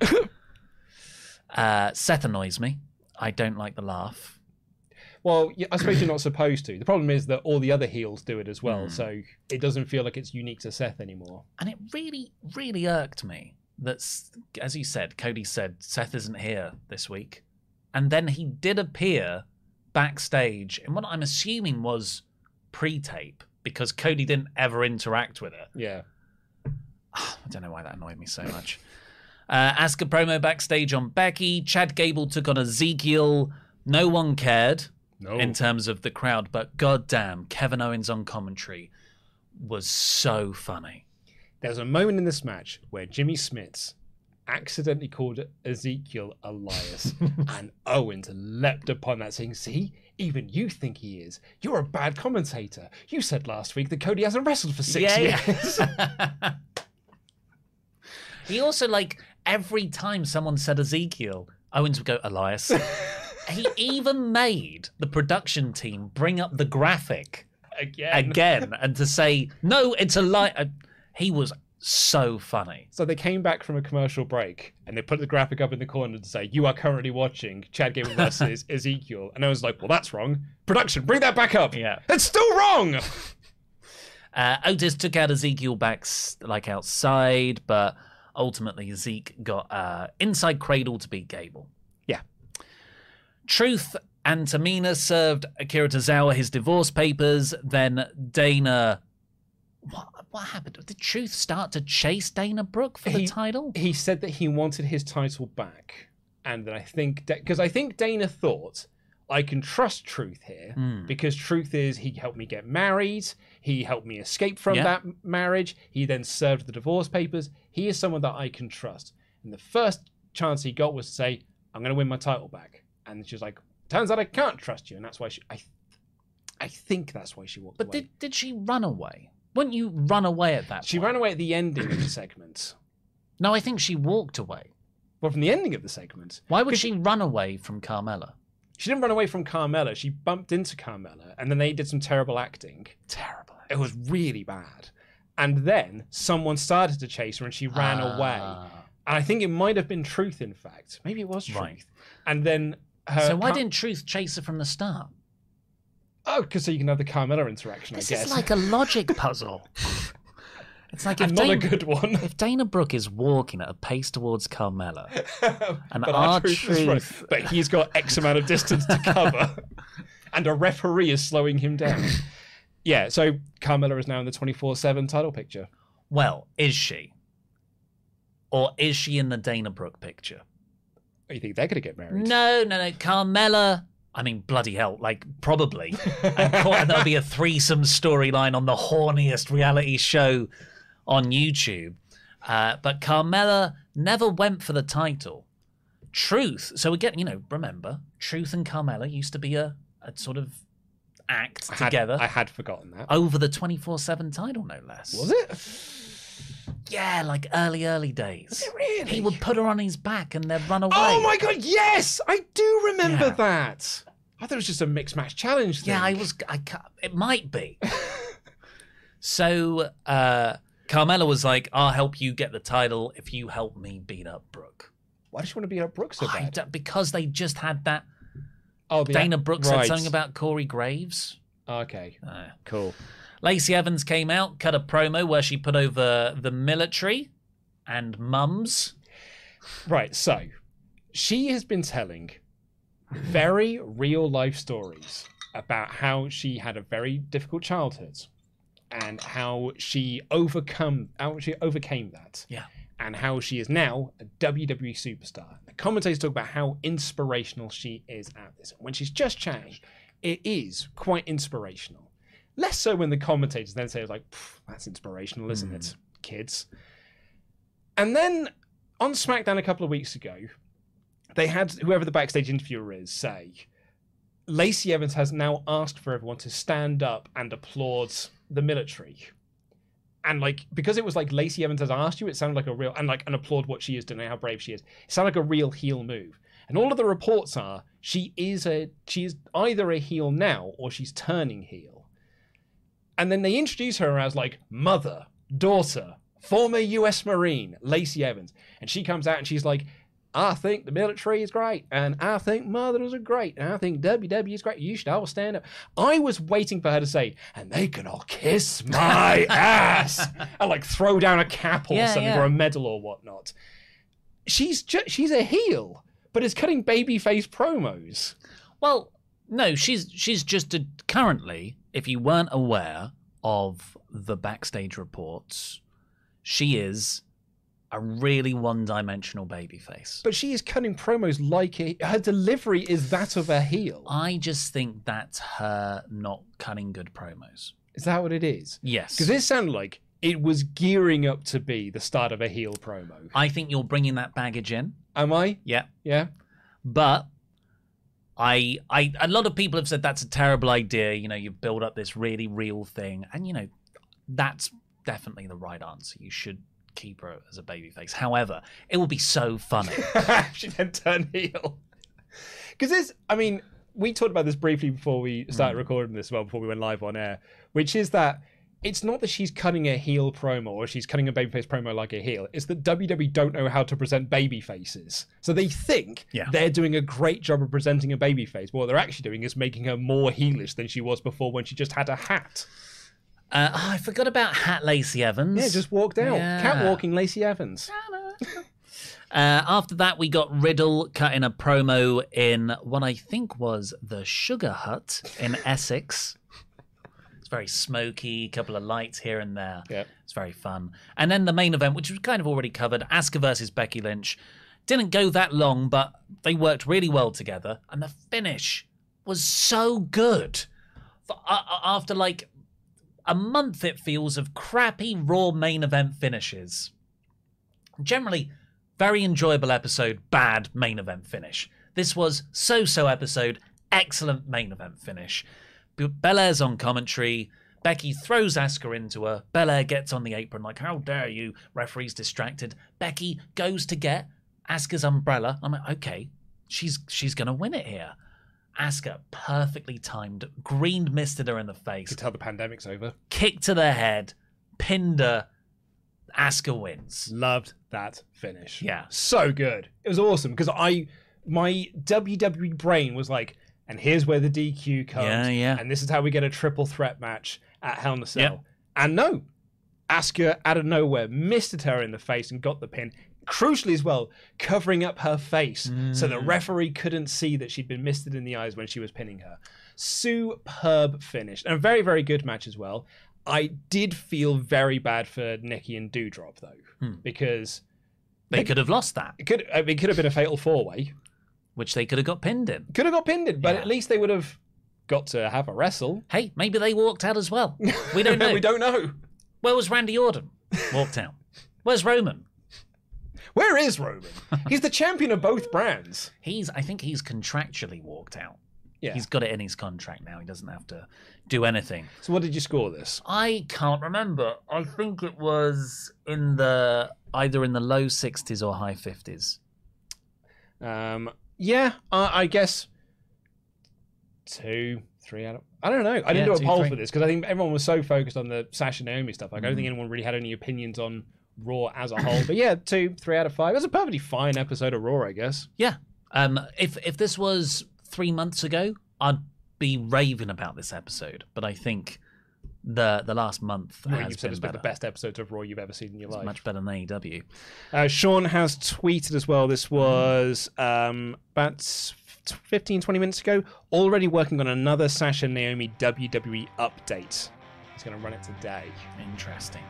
uh, Seth annoys me. I don't like the laugh. Well, I suppose you're not supposed to. The problem is that all the other heels do it as well, Hmm. so it doesn't feel like it's unique to Seth anymore. And it really, really irked me that, s- as you said, Cody said Seth isn't here this week. And then he did appear backstage in what I'm assuming was pre tape because Cody didn't ever interact with it. Yeah. I don't know why that annoyed me so much. Uh, Asuka promo backstage on Becky. Chad Gable took on Ezekiel. No one cared No. in terms of the crowd, but goddamn, Kevin Owens on commentary was so funny. There's a moment in this match where Jimmy Smith accidentally called Ezekiel Elias, and Owens leapt upon that, saying, "See, even you think he is. You're a bad commentator. You said last week that Cody hasn't wrestled for six Yeah, years." He also like every time someone said Ezekiel, Owens would go Elias. he even made the production team bring up the graphic Again. again and to say no, it's a lie. He was so funny. So they came back from a commercial break and they put the graphic up in the corner to say, You are currently watching Chad Gable versus Ezekiel. And I was like, Well, that's wrong. Production, bring that back up. Yeah. It's still wrong. Uh, Otis took out Ezekiel back like outside, but ultimately Zeke got uh, inside cradle to beat Gable. Yeah. Truth and Tamina served Akira Tozawa his divorce papers. Then Dana. What, what happened? Did Truth start to chase Dana Brooke for the title? He said that he wanted his title back. And that I think, because I think Dana thought, I can trust Truth here Hmm. because Truth is he helped me get married. He helped me escape from Yeah. that marriage. He then served the divorce papers. He is someone that I can trust. And the first chance he got was to say, I'm going to win my title back. And she's like, turns out I can't trust you. And that's why she, I, I think that's why she walked But away. But did, did she run away? Wouldn't you run away at that she point? ran away at the ending of the segment. No, I think she walked away. Well, from the ending of the segment. Why would she run away from Carmella? She didn't run away from Carmella. She bumped into Carmella, and then they did some terrible acting. Terrible. It was really bad. And then someone started to chase her, and she ran away. Ah. And I think it might have been Truth, in fact. Maybe it was Truth. Right. And then her. So why Car- didn't Truth chase her from the start? Oh, because so you can have the Carmella interaction, This I guess. is like a logic puzzle. It's like if and not a good one. if Dana Brooke is walking at a pace towards Carmella, and but R Truth is right. But he's got X amount of distance to cover, and a referee is slowing him down. Yeah, so Carmella is now in the 24 7 title picture. well, is she, or is she in the Dana Brooke picture? Oh, you think they're going to get married? No, no, no. Carmella. I mean, bloody hell, like probably. and Cor- there'll be a threesome storyline on the horniest reality show on YouTube. Uh, but Carmella never went for the title. Truth. So we get, you know, remember, Truth and Carmella used to be a, a sort of act I had, together I had forgotten that. over the 24 7 title, no less. Was it? Yeah, like early, early days. it really? He would put her on his back and they'd run away. Oh my god, yes! I do remember Yeah. that. I thought it was just a mixed match challenge. Thing. Yeah, I was. I it might be. so uh, Carmella was like, "I'll help you get the title if you help me beat up Brooke." Why does she want to beat up Brooke so bad? because they just had that. oh, Dana Brooks right. said something about Corey Graves. Okay, Uh, cool. Lacey Evans came out, cut a promo where she put over the military and mums. Right, so she has been telling very real life stories about how she had a very difficult childhood and how she overcome how she overcame that. Yeah. And how she is now a WWE superstar. The commentators talk about how inspirational she is at this. When she's just chatting, it is quite inspirational. Less so when the commentators then say, like, that's inspirational, isn't it, mm. kids? And then on SmackDown a couple of weeks ago, they had whoever the backstage interviewer is say, Lacey Evans has now asked for everyone to stand up and applaud the military. And like because it was like Lacey Evans has asked you, it sounded like a real and like and applaud what she is doing, how brave she is. It sounded like a real heel move. And all of the reports are she is a she is either a heel now or she's turning heel. And then they introduce her as like mother, daughter, former US Marine, Lacey Evans. And she comes out and she's like, I think the military is great, and I think mothers are great, and I think WWE is great. You should all stand up. I was waiting for her to say, and they can all kiss my ass, and like throw down a cap or Yeah, something yeah. or a medal or whatnot. She's ju- she's a heel, but is cutting babyface promos. Well, no, she's she's just a, currently. If you weren't aware of the backstage reports, she is a really one-dimensional babyface. But she is cutting promos like a, her delivery is that of a heel. I just think that's her not cutting good promos. Is that what it is? Yes, Because it sounded like it was gearing up to be the start of a heel promo. I think you're bringing that baggage in. Am I? Yeah, Yeah. but I, I, a lot of people have said that's a terrible idea. You know, you build up this really real thing, and you know, that's definitely the right answer. You should keep her as a babyface. However, it will be so funny. she then turned heel. Because this, I mean, we talked about this briefly before we started hmm. recording this, well, before we went live on air, which is that it's not that she's cutting a heel promo or she's cutting a babyface promo like a heel. It's that WWE don't know how to present baby faces. So they think Yeah. they're doing a great job of presenting a baby face. What they're actually doing is making her more heelish than she was before when she just had a hat. Uh, oh, I forgot about Hat Lacey Evans. Yeah, just walked out. Yeah. Catwalking Lacey Evans. Uh, after that, we got Riddle cutting a promo in what I think was the Sugar Hut in Essex. It's very smoky, couple of lights here and there. Yep. It's very fun. And then the main event, which was kind of already covered, Asuka versus Becky Lynch. Didn't go that long, but they worked really well together. And the finish was so good. For, uh, uh, after like a month, it feels, of crappy Raw main event finishes. Generally very enjoyable episode bad main event finish. This was so so episode excellent main event finish. Belair's on commentary. Becky throws asuka into her. Belair gets on the apron like how dare you? Referee's distracted. Becky goes to get asuka's umbrella. I'm like okay she's she's gonna win it here asuka perfectly timed green misted her in the face You can tell the pandemic's over. kick to the head pinned her asuka wins Loved that finish. Yeah. So good. It was awesome because I my WWE brain was like, and here's where the DQ comes. Yeah, yeah. And this is how we get a triple threat match at Hell in a Cell. Yep. And no, Asuka out of nowhere misted her in the face and got the pin. Crucially as well, covering up her face so Mm. the referee couldn't see that she'd been misted in the eyes when she was pinning her. Superb finish. And a very, very good match as well. I did feel very bad for Nikki and Doudrop though, Hmm. because They could have lost that, it could I mean, it could have been a fatal four way. which they could have got pinned in. Could have got pinned in, but Yeah. at least they would have got to have a wrestle. Hey, maybe they walked out as well. We don't know. we don't know. Where was Randy Orton? Walked out. Where's Roman? Where is Roman? He's the champion of both brands. He's, I think he's contractually walked out. Yeah. He's got it in his contract now. He doesn't have to do anything. So what did you score this? I can't remember. I think it was in the either in the low 60s or high 50s. Um, yeah, I I guess two, three out of. I don't know. I didn't do a two, poll three. for this because I think everyone was so focused on the Sasha Naomi stuff. Like, I don't Mm. think anyone really had any opinions on Raw as a whole. but yeah, two, three out of five. It was a perfectly fine episode of Raw, I guess. Yeah. Um, if if this was three months ago, I'd be raving about this episode. But I think the the last month Well, has you've said been it's been better. the best episodes of Raw you've ever seen in your It's life. much better than AEW. Uh, Sean has tweeted as well. This was um, about 15, 20 minutes ago. Already working on another Sasha Naomi WWE update. He's going to run it today. Interesting.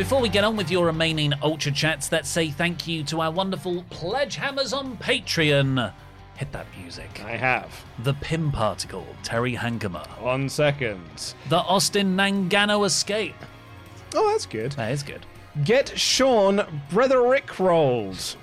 Before we get on with your remaining Ultra Chats, let's say thank you to our wonderful pledge hammers on Patreon. Hit that music. I have. The Pim Particle, Terry Hankamer. On second. The Austin Nangano Escape. Oh, that's good. That is good. Get Sean Bretherick rolled.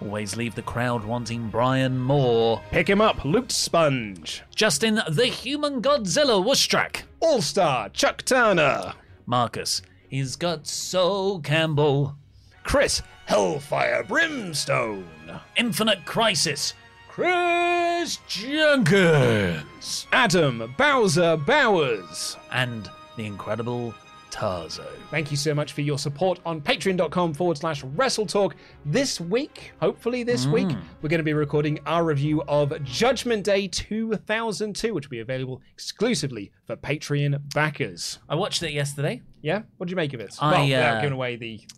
Always leave the crowd wanting Brian Moore. Pick him up, Loot Sponge. Justin, the Human Godzilla Wustrack. All Star Chuck Turner. Marcus, he's got so Campbell. Chris Hellfire Brimstone. Infinite Crisis. Chris Jenkins. Adam Bowser Bowers. And the incredible Tarzo. Thank you so much for your support on patreon.com forward slash wrestle talk. This week, hopefully this week, we're going to be recording our review of Judgment Day 2002, which will be available exclusively for Patreon backers. I watched it yesterday. Yeah? What do you make of it? I, well, without uh, giving away the.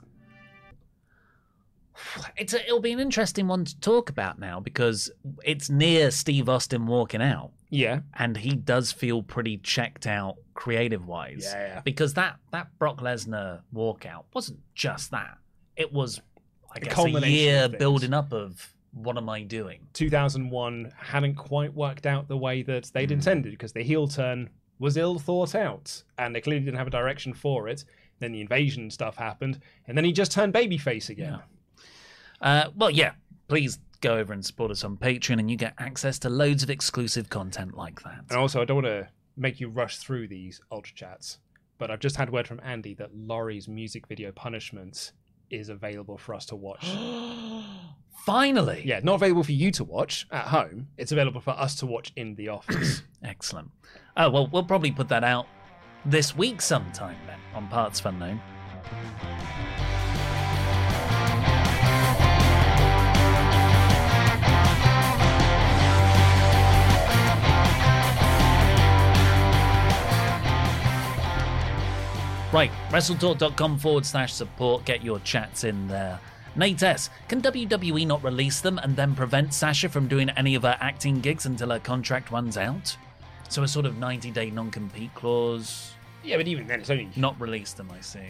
It's a, it'll be an interesting one to talk about now because it's near Steve Austin walking out. Yeah. and he does feel pretty checked out creative wise. Yeah, yeah. Because that that Brock Lesnar walkout wasn't just that. It was I guess a year building up of what am I doing? 2001 hadn't quite worked out the way that they'd intended because the heel turn was ill thought out and they clearly didn't have a direction for it. Then the invasion stuff happened, and then he just turned babyface again. Yeah. Uh, well, yeah. Please go over and support us on Patreon, and you get access to loads of exclusive content like that. And also, I don't want to make you rush through these ultra chats, but I've just had word from Andy that Laurie's music video Punishments is available for us to watch. Finally, yeah, not available for you to watch at home. It's available for us to watch in the office. excellent. Oh well, we'll probably put that out this week sometime then on Parts Unknown. Right, WrestleTalk.com forward slash support. Get your chats in there. Nate S. Can WWE not release them and then prevent Sasha from doing any of her acting gigs until her contract runs out? So a sort of 90 day non compete clause. yeah, but even then, it's only. Not release them, I see.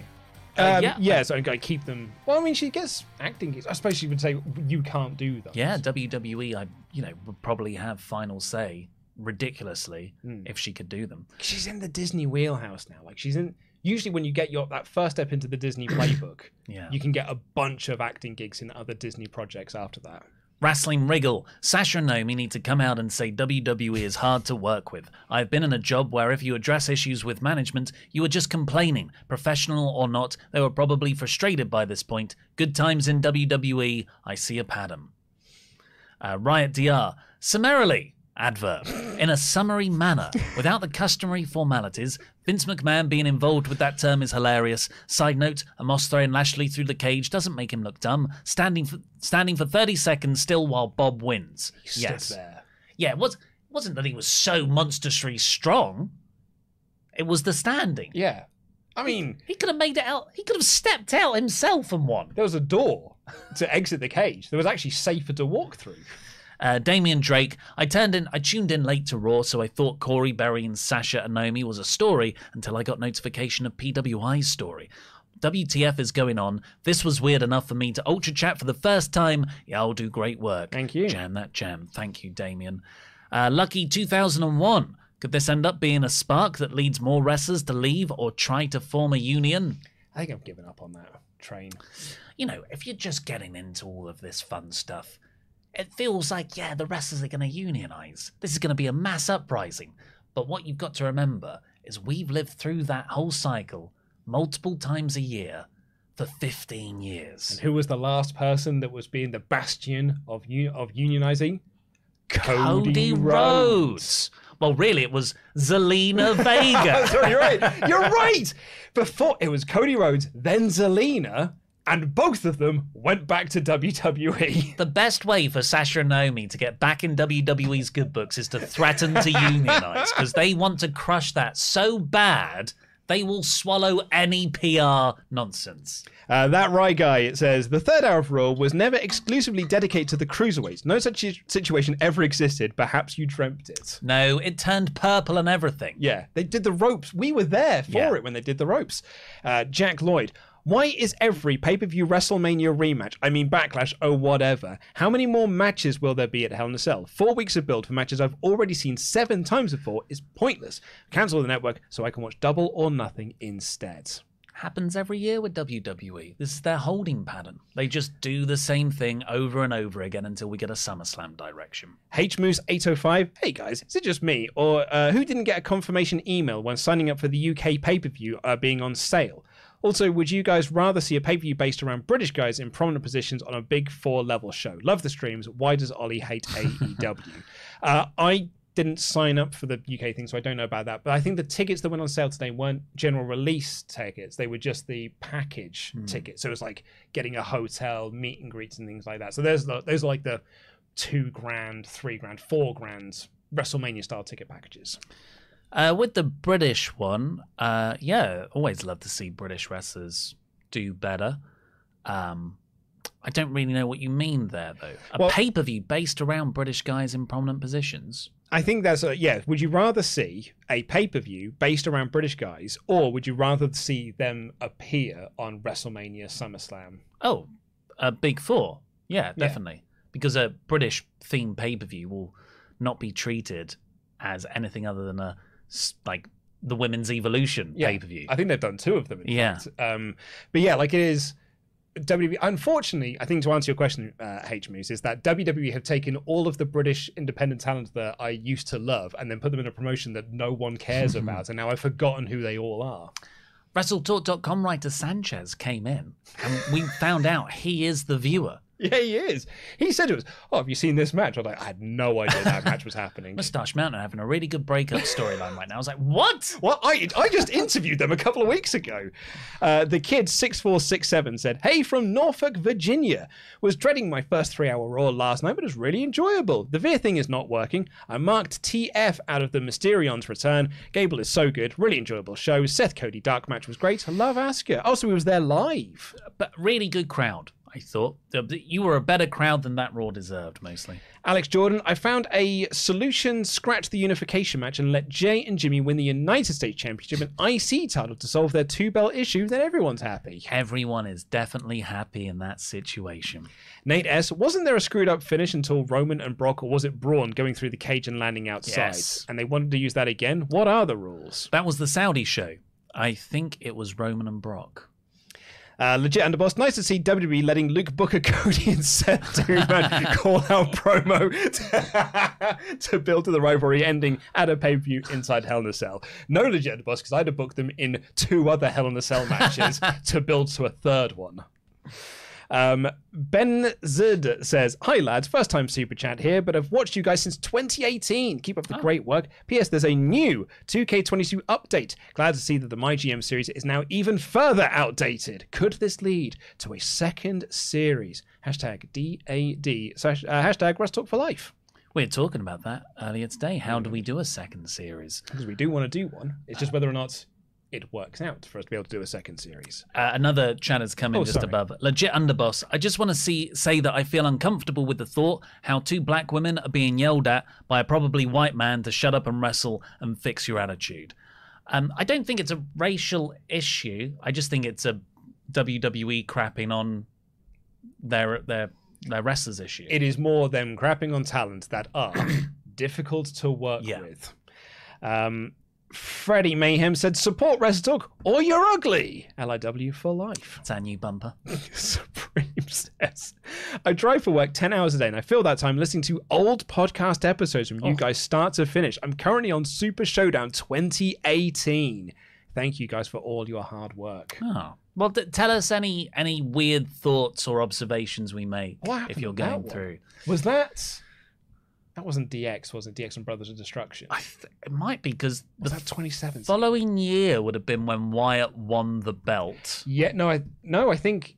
Um, yeah. yeah, so I'm going to keep them. Well, I mean, she gets acting gigs. I suppose she would say you can't do that. Yeah, WWE, I you know, would probably have final say ridiculously Hmm. if she could do them. she's in the Disney wheelhouse now. Like she's in. Usually, when you get your that first step into the Disney playbook, Yeah. you can get a bunch of acting gigs in other Disney projects after that. Wrestling Wriggle. Sasha and Naomi need to come out and say WWE is hard to work with. I've been in a job where if you address issues with management, you are just complaining. Professional or not, they were probably frustrated by this point. Good times in WWE. I see a pattern. Uh, Riot DR. Summarily. Adverb. In a summary manner, without the customary formalities, Vince McMahon being involved with that term is hilarious. Side note: Amos throwing Lashley through the cage doesn't make him look dumb. Standing for standing for 30 seconds still while Bob wins. Stood yes. Yeah, it was, wasn't that he was so monstrously strong. It was the standing. Yeah, I mean, He could have made it out. He could have stepped out himself and won. there was a door to exit the cage. There was actually safer to walk through. Uh, Damian Drake. I turned in. I tuned in late to Raw, so I thought Corey Berry, and Sasha and Naomi was a story until I got notification of PWI's story. WTF is going on? This was weird enough for me to ultra chat for the first time. Y'all do great work. Thank you. Jam that jam. Thank you, Damien. Uh, Lucky 2001. Could this end up being a spark that leads more wrestlers to leave or try to form a union? I think I've given up on that train. you know, if you're just getting into all of this fun stuff, it feels like, yeah, the wrestlers are going to unionize. This is going to be a mass uprising. But what you've got to remember is we've lived through that whole cycle multiple times a year for 15 years. And who was the last person that was being the bastion of u- of unionizing? Cody Rhodes. Well, really, it was Zelina Vega. Sorry, you're right. You're right. Before it was Cody Rhodes, then Zelina, and both of them went back to WWE. The best way for Sasha and Naomi to get back in WWE's good books is to threaten to unionize because they want to crush that so bad they will swallow any PR nonsense. Uh, that right guy, it says, the third hour of Raw was never exclusively dedicated to the cruiserweights. No such situation ever existed. Perhaps you dreamt it. No, it turned purple and everything. Yeah, they did the ropes. We were there for Yeah. it when they did the ropes. Uh, Jack Lloyd. Why is every pay per view WrestleMania rematch, I mean Backlash, oh whatever, how many more matches will there be at Hell in a Cell? Four weeks of build for matches I've already seen seven times before is pointless. Cancel the network so I can watch double or nothing instead. Happens every year with WWE. This is their holding pattern. They just do the same thing over and over again until we get a SummerSlam direction. H Moose 805. Hey guys, is it just me? Or uh, who didn't get a confirmation email when signing up for the UK pay per view uh, being on sale? Also, would you guys rather see a pay per view based around British guys in prominent positions on a big four level show? Love the streams. Why does Ollie hate AEW? uh, I didn't sign up for the UK thing, so I don't know about that. But I think the tickets that went on sale today weren't general release tickets; they were just the package tickets. So it was like getting a hotel, meet and greets, and things like that. So there's the, those are like the two grand, three grand, four grand WrestleMania style ticket packages. Uh, with the British one, uh, yeah, always love to see British wrestlers do better. Um, I don't really know what you mean there, though. A Well- pay per view based around British guys in prominent positions. I think that's a yeah. Would you rather see a pay per view based around British guys, or would you rather see them appear on WrestleMania, SummerSlam? Oh, a big four. Yeah, definitely. Because a British themed pay per view will not be treated as anything other than a like the women's evolution Yeah, pay per view. I think they've done two of them. In Yeah. fact. Um, but yeah, like it is. WWE. Unfortunately, I think to answer your question, uh, H Moose, is that WWE have taken all of the British independent talent that I used to love and then put them in a promotion that no one cares about, and now I've forgotten who they all are. WrestleTalk.com writer Sanchez came in and we found out he is the viewer. Yeah, he is. He said to us, "Oh, have you seen this match?" I was like, "I had no idea that match was happening." Mustache Mountain are having a really good breakup storyline right now. I was like, what? Well, I I just interviewed them a couple of weeks ago. Uh, the kid six four six seven said, "Hey, from Norfolk, Virginia. Was dreading my first three hour Raw last night, but it was really enjoyable. The Veer thing is not working. I marked TF out of the Mysterio's return. Gable is so good. Really enjoyable show. Seth Cody dark match was great. I love Asuka. Also, he was there live. But really good crowd, I thought. Uh, you were a better crowd than that Raw deserved, mostly. Alex Jordan, I found a solution scratch the unification match and let Jay and Jimmy win the United States Championship and IC title to solve their two belt issue, then everyone's happy. Everyone is definitely happy in that situation. Nate S. Wasn't there a screwed up finish until Roman and Brock, or was it Braun going through the cage and landing outside? Yes. And they wanted to use that again? What are the rules? That was the Saudi show. I think it was Roman and Brock. Uh, legit underboss. Nice to see WWE letting Luke Booker, Cody, and Seth Duman call out promo to, to build to the rivalry ending at a pay per view inside Hell in a Cell. No legit underboss because I'd have booked them in two other Hell in a Cell matches to build to a third one. Um, ben Zid says, Hi lads, first time super chat here, but I've watched you guys since 2018. Keep up the great work. P.S. There's a new 2K22 update. Glad to see that the MyGM series is now even further outdated. Could this lead to a second series? Hashtag DAD. Slash, uh, hashtag WrestleTalk for Life. We were talking about that earlier today. How do we do a second series? Because we do want to do one. It's just whether or not it works out for us to be able to do a second series. Uh, another chat has come in Oh, just sorry. above. Legit underboss. I just want to see say that I feel uncomfortable with the thought how two black women are being yelled at by a probably white man to shut up and wrestle and fix your attitude. Um, I don't think it's a racial issue. I just think it's a WWE crapping on their their their wrestlers issue. It is more them crapping on talent that are difficult to work Yeah. with. Um, Freddie Mayhem said, support WrestleTalk or you're ugly. LIW for life. It's our new bumper. Supreme says, I drive for work 10 hours a day and I fill that time listening to old podcast episodes from you oh. guys start to finish. I'm currently on Super Showdown 2018. Thank you guys for all your hard work. Oh. Well, d- tell us any any weird thoughts or observations we make if you're going through. Was that. That wasn't DX, was it? DX and Brothers of Destruction. I th- it might be because was that 2017? following year would have been when Wyatt won the belt. Yeah, no, I no, I think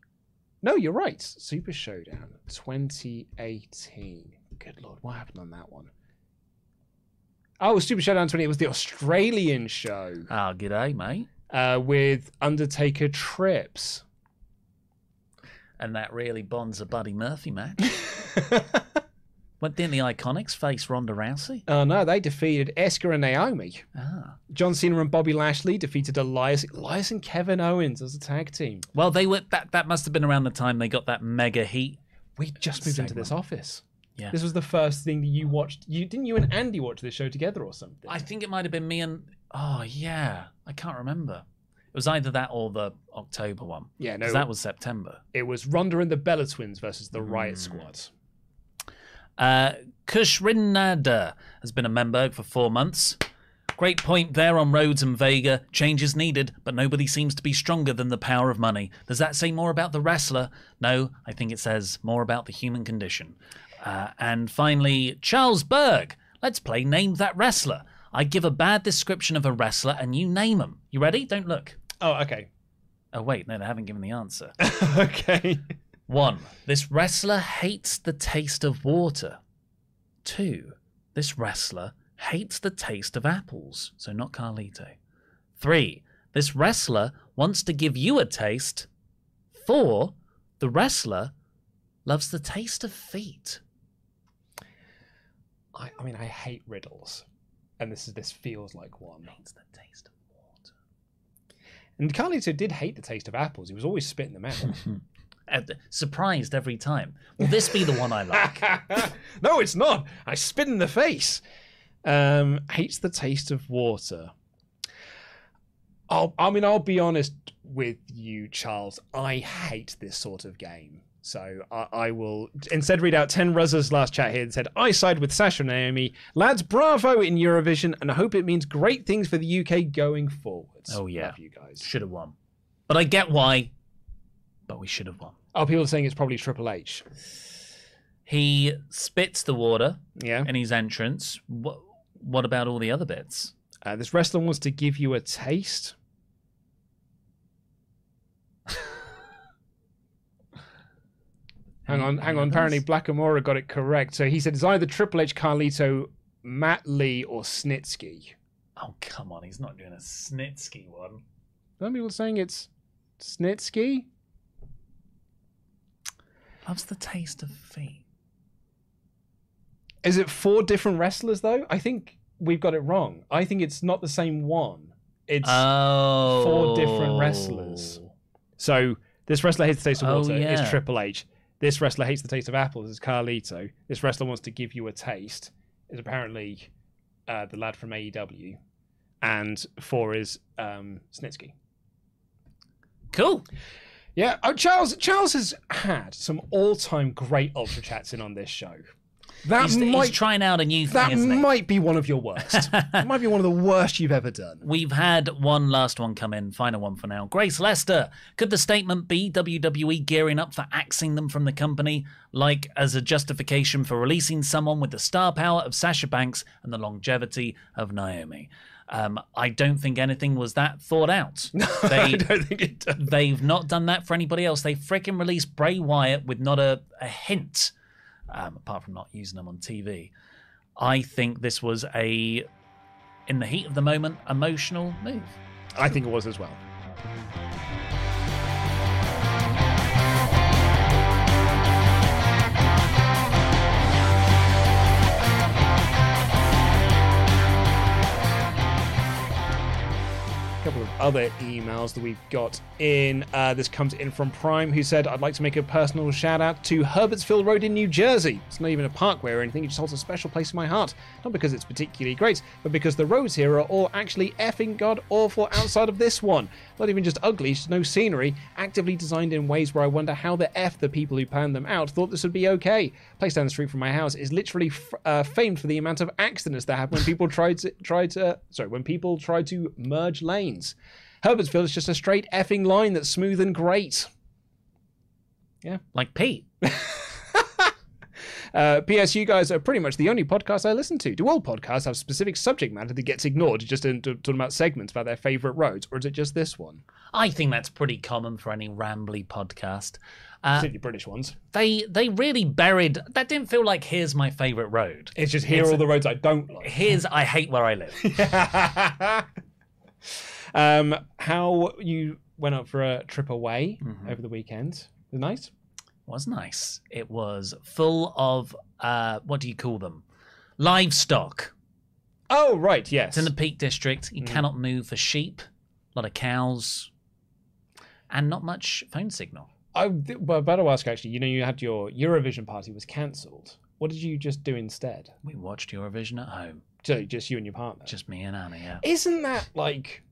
no, you're right. Super Showdown 2018. Good lord, what happened on that one? Oh, Super Showdown 20. It was the Australian show Ah, g'day, mate. uh, with Undertaker Trips. And that really bonds a Buddy Murphy match. What didn't the IIconics face Ronda Rousey? Oh no, they defeated Asuka and Naomi. Ah. John Cena and Bobby Lashley defeated Elias, Elias and Kevin Owens as a tag team. Well, they were that. That must have been around the time they got that mega heat. We just moved into this office. Yeah. This was the first thing that you watched. You didn't you and Andy watch this show together or something? I think it might have been me and. Oh yeah, I can't remember. It was either that or the October one. Yeah, no. that was September. It was Ronda and the Bella Twins versus the. Riot Squad. Uh, Kushrinada has been a member for four months. Great point there on Rhodes and Vega. Changes needed, but nobody seems to be stronger than the power of money. Does that say more about the wrestler? No, I think it says more about the human condition. Uh, and finally, Charles Berg. Let's play Name That Wrestler. I give a bad description of a wrestler and you name him. You ready? Don't look. Oh, okay. Oh, wait, no, they haven't given the answer. okay. One, this wrestler hates the taste of water. Two, this wrestler hates the taste of apples, so not Carlito. Three, this wrestler wants to give you a taste. Four, the wrestler loves the taste of feet. I, I mean, I hate riddles, and this is this feels like one. Hates the taste of water. And Carlito did hate the taste of apples. He was always spitting them out. Surprised every time. Will this be the one I like? no, it's not. I spit in the face. Um, hates the taste of water. I'll, I mean, I'll be honest with you, Charles. I hate this sort of game. So I, I will instead read out 10 Ruzzer's last chat here and said, I side with Sasha and Naomi. Lads, bravo in Eurovision and I hope it means great things for the UK going forwards. Oh, yeah. Love you guys. Should have won. But I get why. But we should have won. Oh, people are saying it's probably Triple H. He spits the water Yeah. in his entrance. What, what about all the other bits? Uh, this wrestler wants to give you a taste. hang on, hang on. Apparently, Blackamora got it correct. So he said it's either Triple H, Carlito, Matt Lee, or Snitsky. Oh, come on. He's not doing a Snitsky one. Some people are saying it's Snitsky. Loves the taste of feet. Is it four different wrestlers though? I think we've got it wrong. I think it's not the same one. It's Oh. four different wrestlers. So this wrestler hates the taste of Oh, water is yeah. Triple H. This wrestler hates the taste of apples is Carlito. This wrestler wants to give you a taste is apparently uh, the lad from AEW, and four is um, Snitsky. Cool. Yeah, oh, Charles. Charles has had some all-time great ultra chats in on this show. That He's, he's might trying out a new thing, that might be one of your worst. it might be one of the worst you've ever done. We've had one last one come in, final one for now. Grace Lester, could the statement be WWE gearing up for axing them from the company, like as a justification for releasing someone with the star power of Sasha Banks and the longevity of Naomi? Um, I don't think anything was that thought out. They, I don't think it does. They've not done that for anybody else. They freaking released Bray Wyatt with not a, a hint, um, apart from not using them on TV. I think this was a, in the heat of the moment, emotional move. I think it was as well. Couple of other emails that we've got in. Uh, this comes in from Prime, who said, I'd like to make a personal shout out to Herbertsville Road in New Jersey. It's not even a parkway or anything, it just holds a special place in my heart. Not because it's particularly great, but because the roads here are all actually effing god awful outside of this one. Not even just ugly, just no scenery, actively designed in ways where I wonder how the F the people who planned them out thought this would be okay. Place down the street from my house is literally f- uh, famed for the amount of accidents that happen when people try to try to sorry when people try to merge lanes. Herbertsville is just a straight effing line that's smooth and great. Yeah. Like Pete. Uh, P.S. You guys are pretty much the only podcast I listen to. Do all podcasts have specific subject matter that gets ignored just in talking about segments about their favorite roads, or is it just this one? I think that's pretty common for any rambly podcast. Uh, Particularly British ones. they they really buried. That didn't feel like here's my favorite road. It's just here It's- are all the roads I don't like. Here's I hate where I live. um, how you went up for a trip away Mm-hmm. over the weekend? Was it nice? was nice. It was full of uh, what do you call them? Livestock. Oh, right, yes. It's in the Peak District. You Mm. cannot move for sheep, a lot of cows, and not much phone signal. I well, better ask actually. You know, you had your Eurovision party was cancelled. What did you just do instead? We watched Eurovision at home. So just you and your partner. Just me and Anna, yeah. Isn't that like?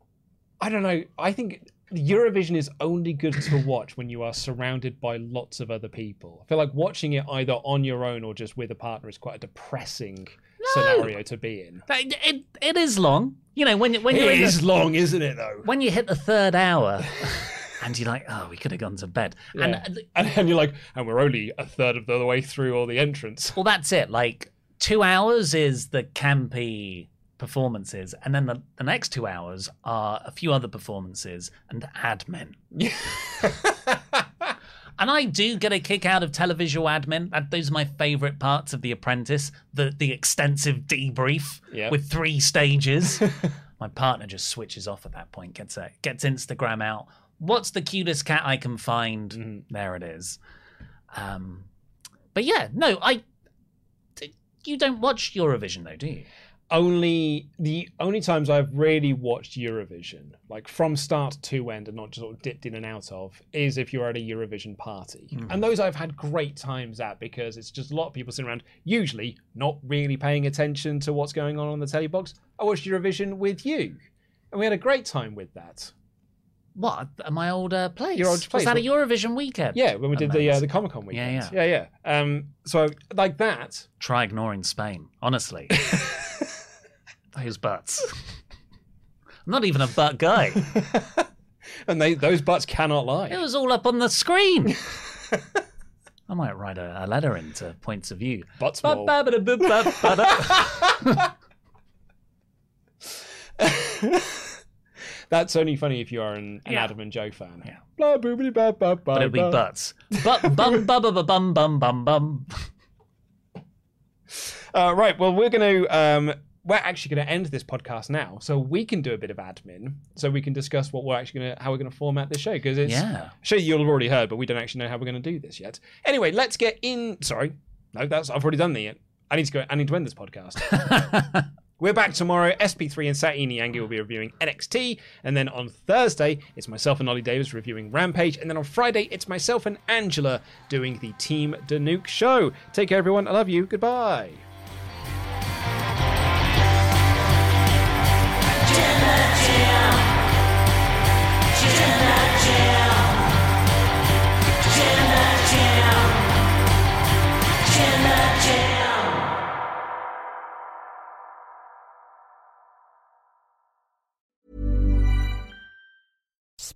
I don't know. I think Eurovision is only good to watch when you are surrounded by lots of other people. I feel like watching it either on your own or just with a partner is quite a depressing scenario to be in. It, it, it is long. You know, when, you- when you're is the, long, isn't it? Though. when you hit the third hour and you're like, oh, we could have gone to bed. Yeah. And uh, And then you're like, and we're only a third of the way through all the entrance. Well, that's it. Like two hours is the campy performances, and then the, the next two hours are a few other performances and admin. and I do get a kick out of televisual admin. That, those are my favourite parts of The Apprentice. The the extensive debrief Yeah. with three stages. my partner just switches off at that point. Gets a, gets Instagram out. What's the cutest cat I can find? Mm-hmm. There it is. Um, but yeah, no, I. You don't watch Eurovision though, do you? Only the only times I've really watched Eurovision, like from start to end, and not just sort of dipped in and out of, is if you're at a Eurovision party. And those I've had great times at because it's just a lot of people sitting around, usually not really paying attention to what's going on on the telly box. I watched Eurovision with you, and we had a great time with that. What at my old uh, place? Your old Was place, that a Eurovision weekend? Yeah, when we did the uh, the Comic Con weekend. Yeah, yeah, yeah. Um, so like that. Try ignoring Spain. Honestly, those butts. I'm not even a butt guy. and they those butts cannot lie. It was all up on the screen. I might write a, a letter into points of view. Butts Ba- more. ba- ba- ba- ba- ba- da. That's only funny if you are an, an Yeah. Adam and Joe fan. Yeah. Blah, boobity, ba, ba, ba, But it'll be ba. butts. But bum bum bum bum bum bum bum. Uh, right. Well, we're going to. Um, we're actually going to end this podcast now, so we can do a bit of admin, so we can discuss what we're actually going to, how we're going to format this show, because it's Yeah. show you'll have already heard, but we don't actually know how we're going to do this yet. Anyway, let's get in. Sorry, no, that's I've already done the. I need to go. I need to end this podcast. We're back tomorrow. SP3 and Satini Yangi will be reviewing NXT. And then on Thursday, it's myself and Ollie Davis reviewing Rampage. And then on Friday, it's myself and Angela doing the Team Danuke show. Take care, everyone. I love you. Goodbye.